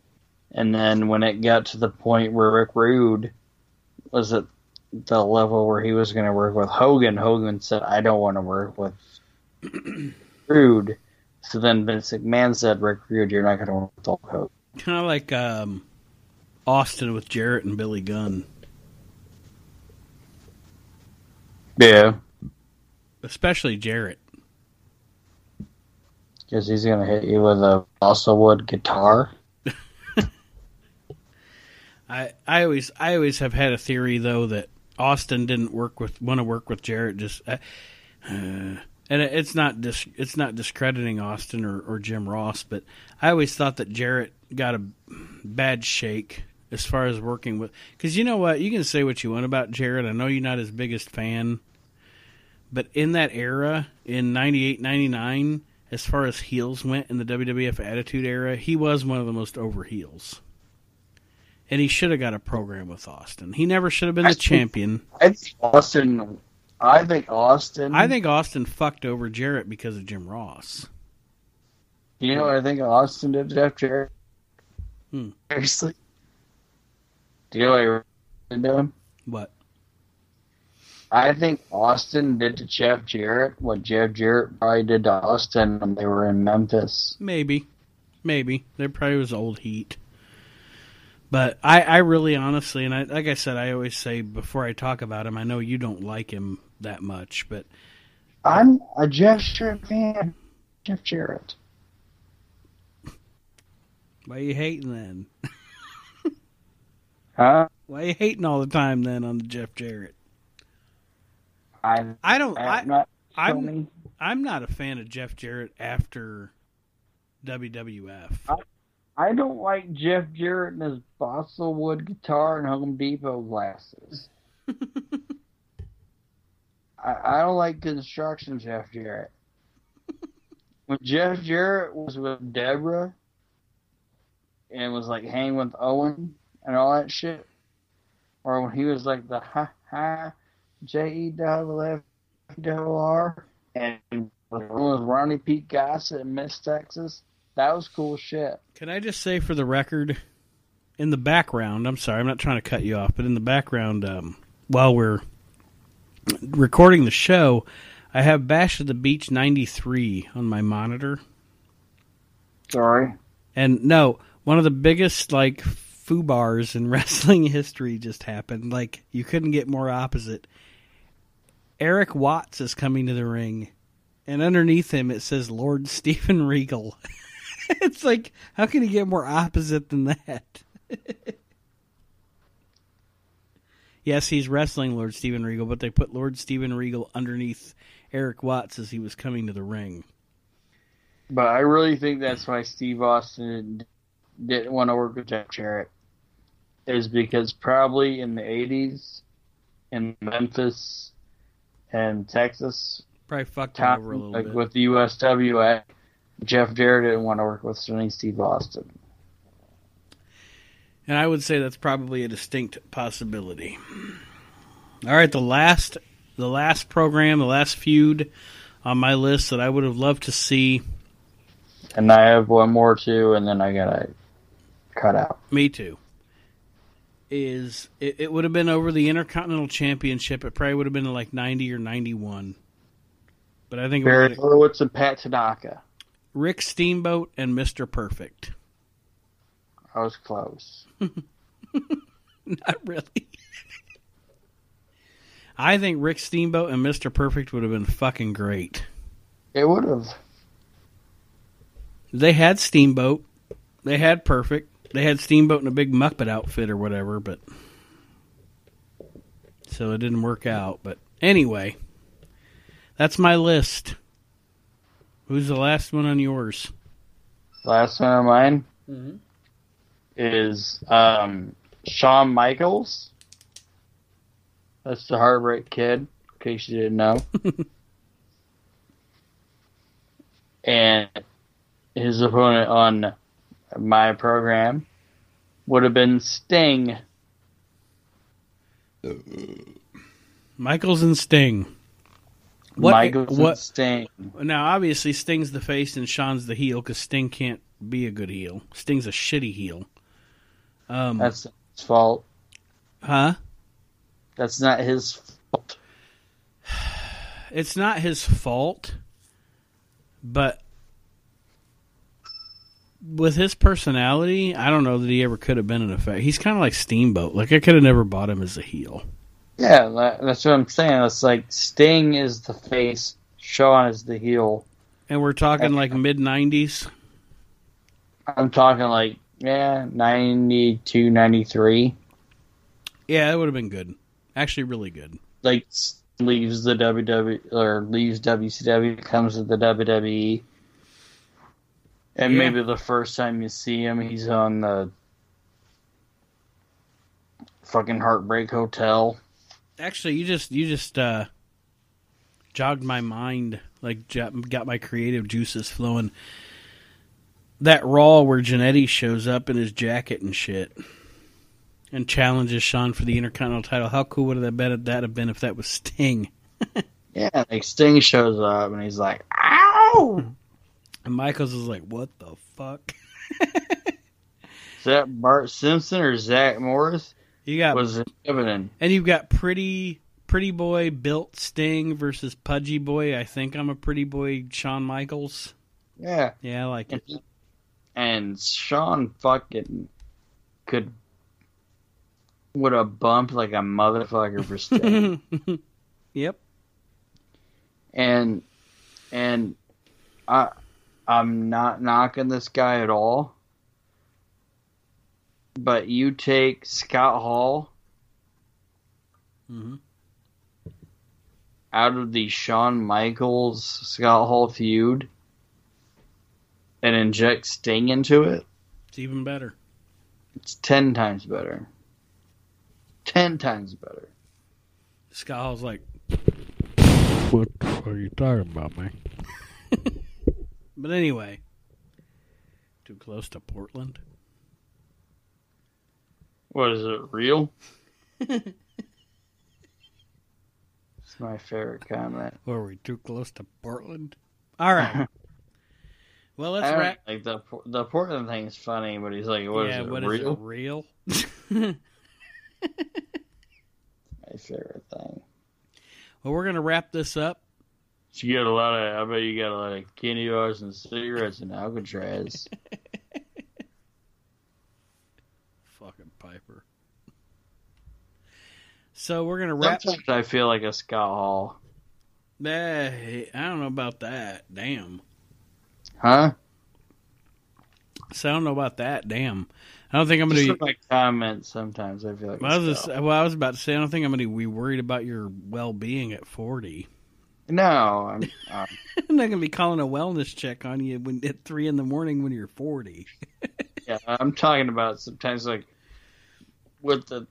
And then when it got to the point where Rick Rude was at the level where he was going to work with Hogan, Hogan said, I don't want to work with [CLEARS THROAT] Rude. So then Vince McMahon said, Rick Rude, you're not going to work with Hulk Hogan. Kind of like um, Austin with Jarrett and Billy Gunn, Yeah. especially Jarrett. Because he's gonna hit you with a balsa wood guitar. [LAUGHS] I I always I always have had a theory though that Austin didn't work with want to work with Jarrett just uh, uh, and it's not dis, it's not discrediting Austin or, or Jim Ross, but I always thought that Jarrett got a bad shake as far as working with because you know what you can say what you want about Jarrett. I know you're not his biggest fan, but in that era in 98, 99, as far as heels went in the WWF Attitude Era, he was one of the most over heels and he should have got a program with Austin. He never should have been I the think- champion. I think Austin. I think Austin. I think Austin fucked over Jarrett because of Jim Ross. You know what I think Austin did to Jeff Jarrett? Hmm. Seriously? Do you know what really did to him? What? I think Austin did to Jeff Jarrett what Jeff Jarrett probably did to Austin when they were in Memphis. Maybe, maybe there probably was old heat. But I, I really honestly, and I, like I said, I always say before I talk about him, I know you don't like him that much, but uh, I'm a Jeff Jarrett fan. Jeff Jarrett. why are you hating then? [LAUGHS] Huh? Why are you hating all the time then on the Jeff Jarrett? I'm, I don't. I, I'm not. I'm I'm not a fan of Jeff Jarrett after WWF. I don't like Jeff Jarrett and his balsa wood guitar and Home Depot glasses. [LAUGHS] I, I don't like construction Jeff Jarrett. [LAUGHS] When Jeff Jarrett was with Deborah and was like hanging with Owen and all that shit, or when he was like the ha ha J E double F double R and was with Ronnie Pete Gossett in Miss Texas, that was cool shit. Can I just say for the record, in the background, I'm sorry, I'm not trying to cut you off, but in the background, um, while we're recording the show, I have Bash at the Beach 93 on my monitor. Sorry. And no, one of the biggest, like, foo bars in [LAUGHS] wrestling history just happened. Like, you couldn't get more opposite. Erik Watts is coming to the ring, and underneath him it says Lord [LAUGHS] Steven Regal. [LAUGHS] it's like, how can you get more opposite than that? Yes, he's wrestling Lord Steven Regal, but they put Lord Steven Regal underneath Erik Watts as he was coming to the ring. But I really think that's why Steve Austin didn't want to work with Jeff Jarrett. Is because probably in the 80s, in Memphis and Texas, Probably fucked him over a little like bit. with the USWA, Jeff Jarrett didn't want to work with Steve Austin. And I would say that's probably a distinct possibility. All right, the last the last program, the last feud on my list that I would have loved to see. And I have one more too, and then I gotta cut out. Me too. Is it, it would have been over the Intercontinental Championship? It probably would have been like ninety or ninety one. But I think Barry Horowitz and Pat Tanaka. Rick Steamboat and Mister Perfect. I was close. [LAUGHS] Not really. I think Rick Steamboat and Mister Perfect would have been fucking great. It would have. They had Steamboat. They had Perfect. They had Steamboat in a big Muppet outfit or whatever, but so it didn't work out. But anyway, that's my list. Who's the last one on yours? Last one of mine Mm-hmm. Is um, Shawn Michaels. That's the Heartbreak Kid, in case you didn't know. [LAUGHS] and his opponent on my program would have been Sting. Michaels and Sting. What? Michaels what? and Sting. Now, obviously, Sting's the face and Shawn's the heel because Sting can't be a good heel. Sting's a shitty heel. Um, That's his fault. huh? That's not his fault. it's not his fault, but with his personality, I don't know that he ever could have been an effect. He's kind of like Steamboat. Like I could have never bought him as a heel. Yeah, that's what I'm saying. It's like Sting is the face, Shawn is the heel. And we're talking like mid '90s. I'm talking like yeah, 92, 93. Yeah, it would have been good. Actually, really good. Like leaves the WWE or leaves WCW, comes to the WWE. And Yeah. maybe the first time you see him, he's on the fucking Heartbreak Hotel. Actually, you just you just uh, jogged my mind, like got my creative juices flowing. That Raw where Jannetty shows up in his jacket and shit, and challenges Shawn for the Intercontinental title. How cool would that been that have been if that was Sting? [LAUGHS] Yeah, like Sting shows up and he's like, "Ow!" And Michaels is like, "What the fuck?" Is that Bart Simpson or Zach Morris? You got Was it Evan? and you've got pretty pretty boy built Sting versus pudgy boy. I think I'm a pretty boy, Shawn Michaels. Yeah, Yeah, I like it. And, Shawn fucking could would have bumped like a motherfucker for [LAUGHS] Sting. yep. and and I I'm not knocking this guy at all. But you take Scott Hall hmm out of the Shawn Michaels Scott Hall feud and inject Sting into it, It's even better. it's ten times better. Ten times better. Scott Hall's like, What are you talking about, man? [LAUGHS] but anyway, too close to Portland. What is it, real? [LAUGHS] it's my favorite comment. Or are we too close to Portland? All right. [LAUGHS] well, let's wrap. like the the Portland thing is funny, but he's like, "What is yeah, it, what is real?" it? Real? [LAUGHS] [LAUGHS] My favorite thing. well, we're gonna wrap this up. You got a lot of. I bet you got a lot of candy bars and cigarettes and Alcatraz. [LAUGHS] Fucking Piper. So we're gonna wrap. Sometimes I feel like a Scott Hall. Eh, I don't know about that. Damn. Huh? So I don't know about that. Damn. I don't think I'm gonna. from my comments, sometimes I feel like. Well, I a was just, well, I was about to say I don't think I'm going to be worried about your well-being at 40. No, I'm. Um, [LAUGHS] I'm not going to be calling a wellness check on you when at three in the morning when you're 40. [LAUGHS] yeah, I'm talking about sometimes like with the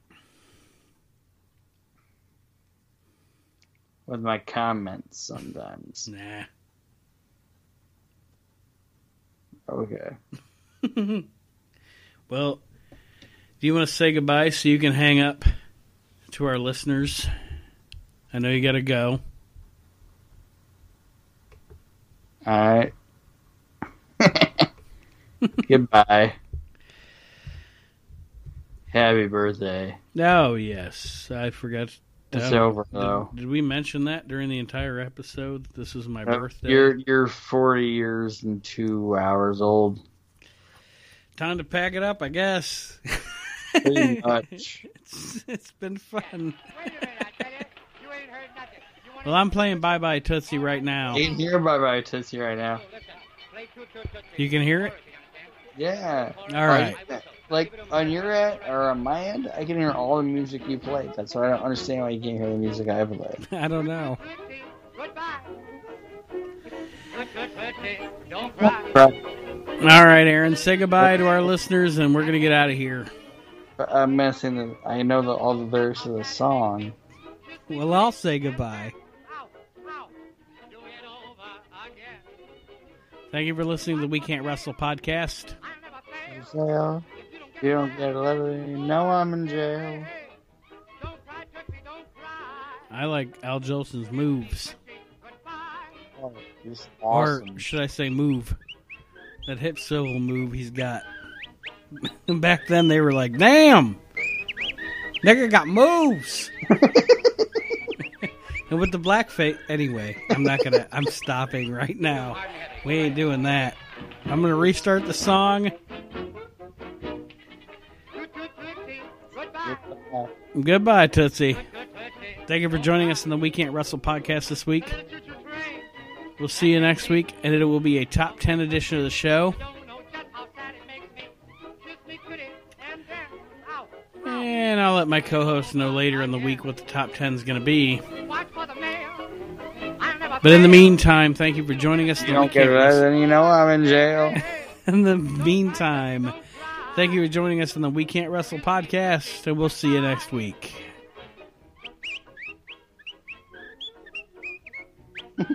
with my comments. Sometimes. Nah. Okay. [LAUGHS] Well, do you want to say goodbye so you can hang up to our listeners? I know you got to go. All right. [LAUGHS] Goodbye. Happy birthday. Oh yes, I forgot. It's over did- though. Did, we mention that during the entire episode? This is my Uh, birthday. You're you're 40 years and two hours old. Time to pack it up, I guess. Pretty [LAUGHS] much. it's, it's been fun. Well, I'm playing Bye Bye Tootsie right now. You can hear Bye Bye Tootsie right now. You can hear it? Yeah. All right. Like, like on your end or on my end, I can hear all the music you play. That's why I don't understand why you can't hear the music I ever play. [LAUGHS] I don't know. All right, Aaron, say goodbye to our listeners, and we're going to get out of here. I'm missing the. I know the, all the lyrics of the song. Well, I'll say goodbye. Thank you for listening to the We Can't Wrestle podcast. Jail. You don't get a letter. Know I'm in jail. I like Al Jolson's moves. Oh, awesome. Or should I say move? That hip swivel move he's got. [LAUGHS] Back then they were like, damn! Nigga got moves! [LAUGHS] and with the black face, anyway, I'm not gonna, I'm stopping right now. We ain't doing that. I'm gonna restart the song. Goodbye, Tootsie. Thank you for joining us in the We Can't Wrestle podcast this week. We'll see you next week, and it will be a top 10 edition of the show. And I'll let my co host know later in the week what the top 10 is going to be. But in the meantime, thank you for joining us. You don't get then you know I'm in jail. [LAUGHS] In the meantime, thank you for joining us on the We Can't Wrestle podcast, and we'll see you next week. [LAUGHS]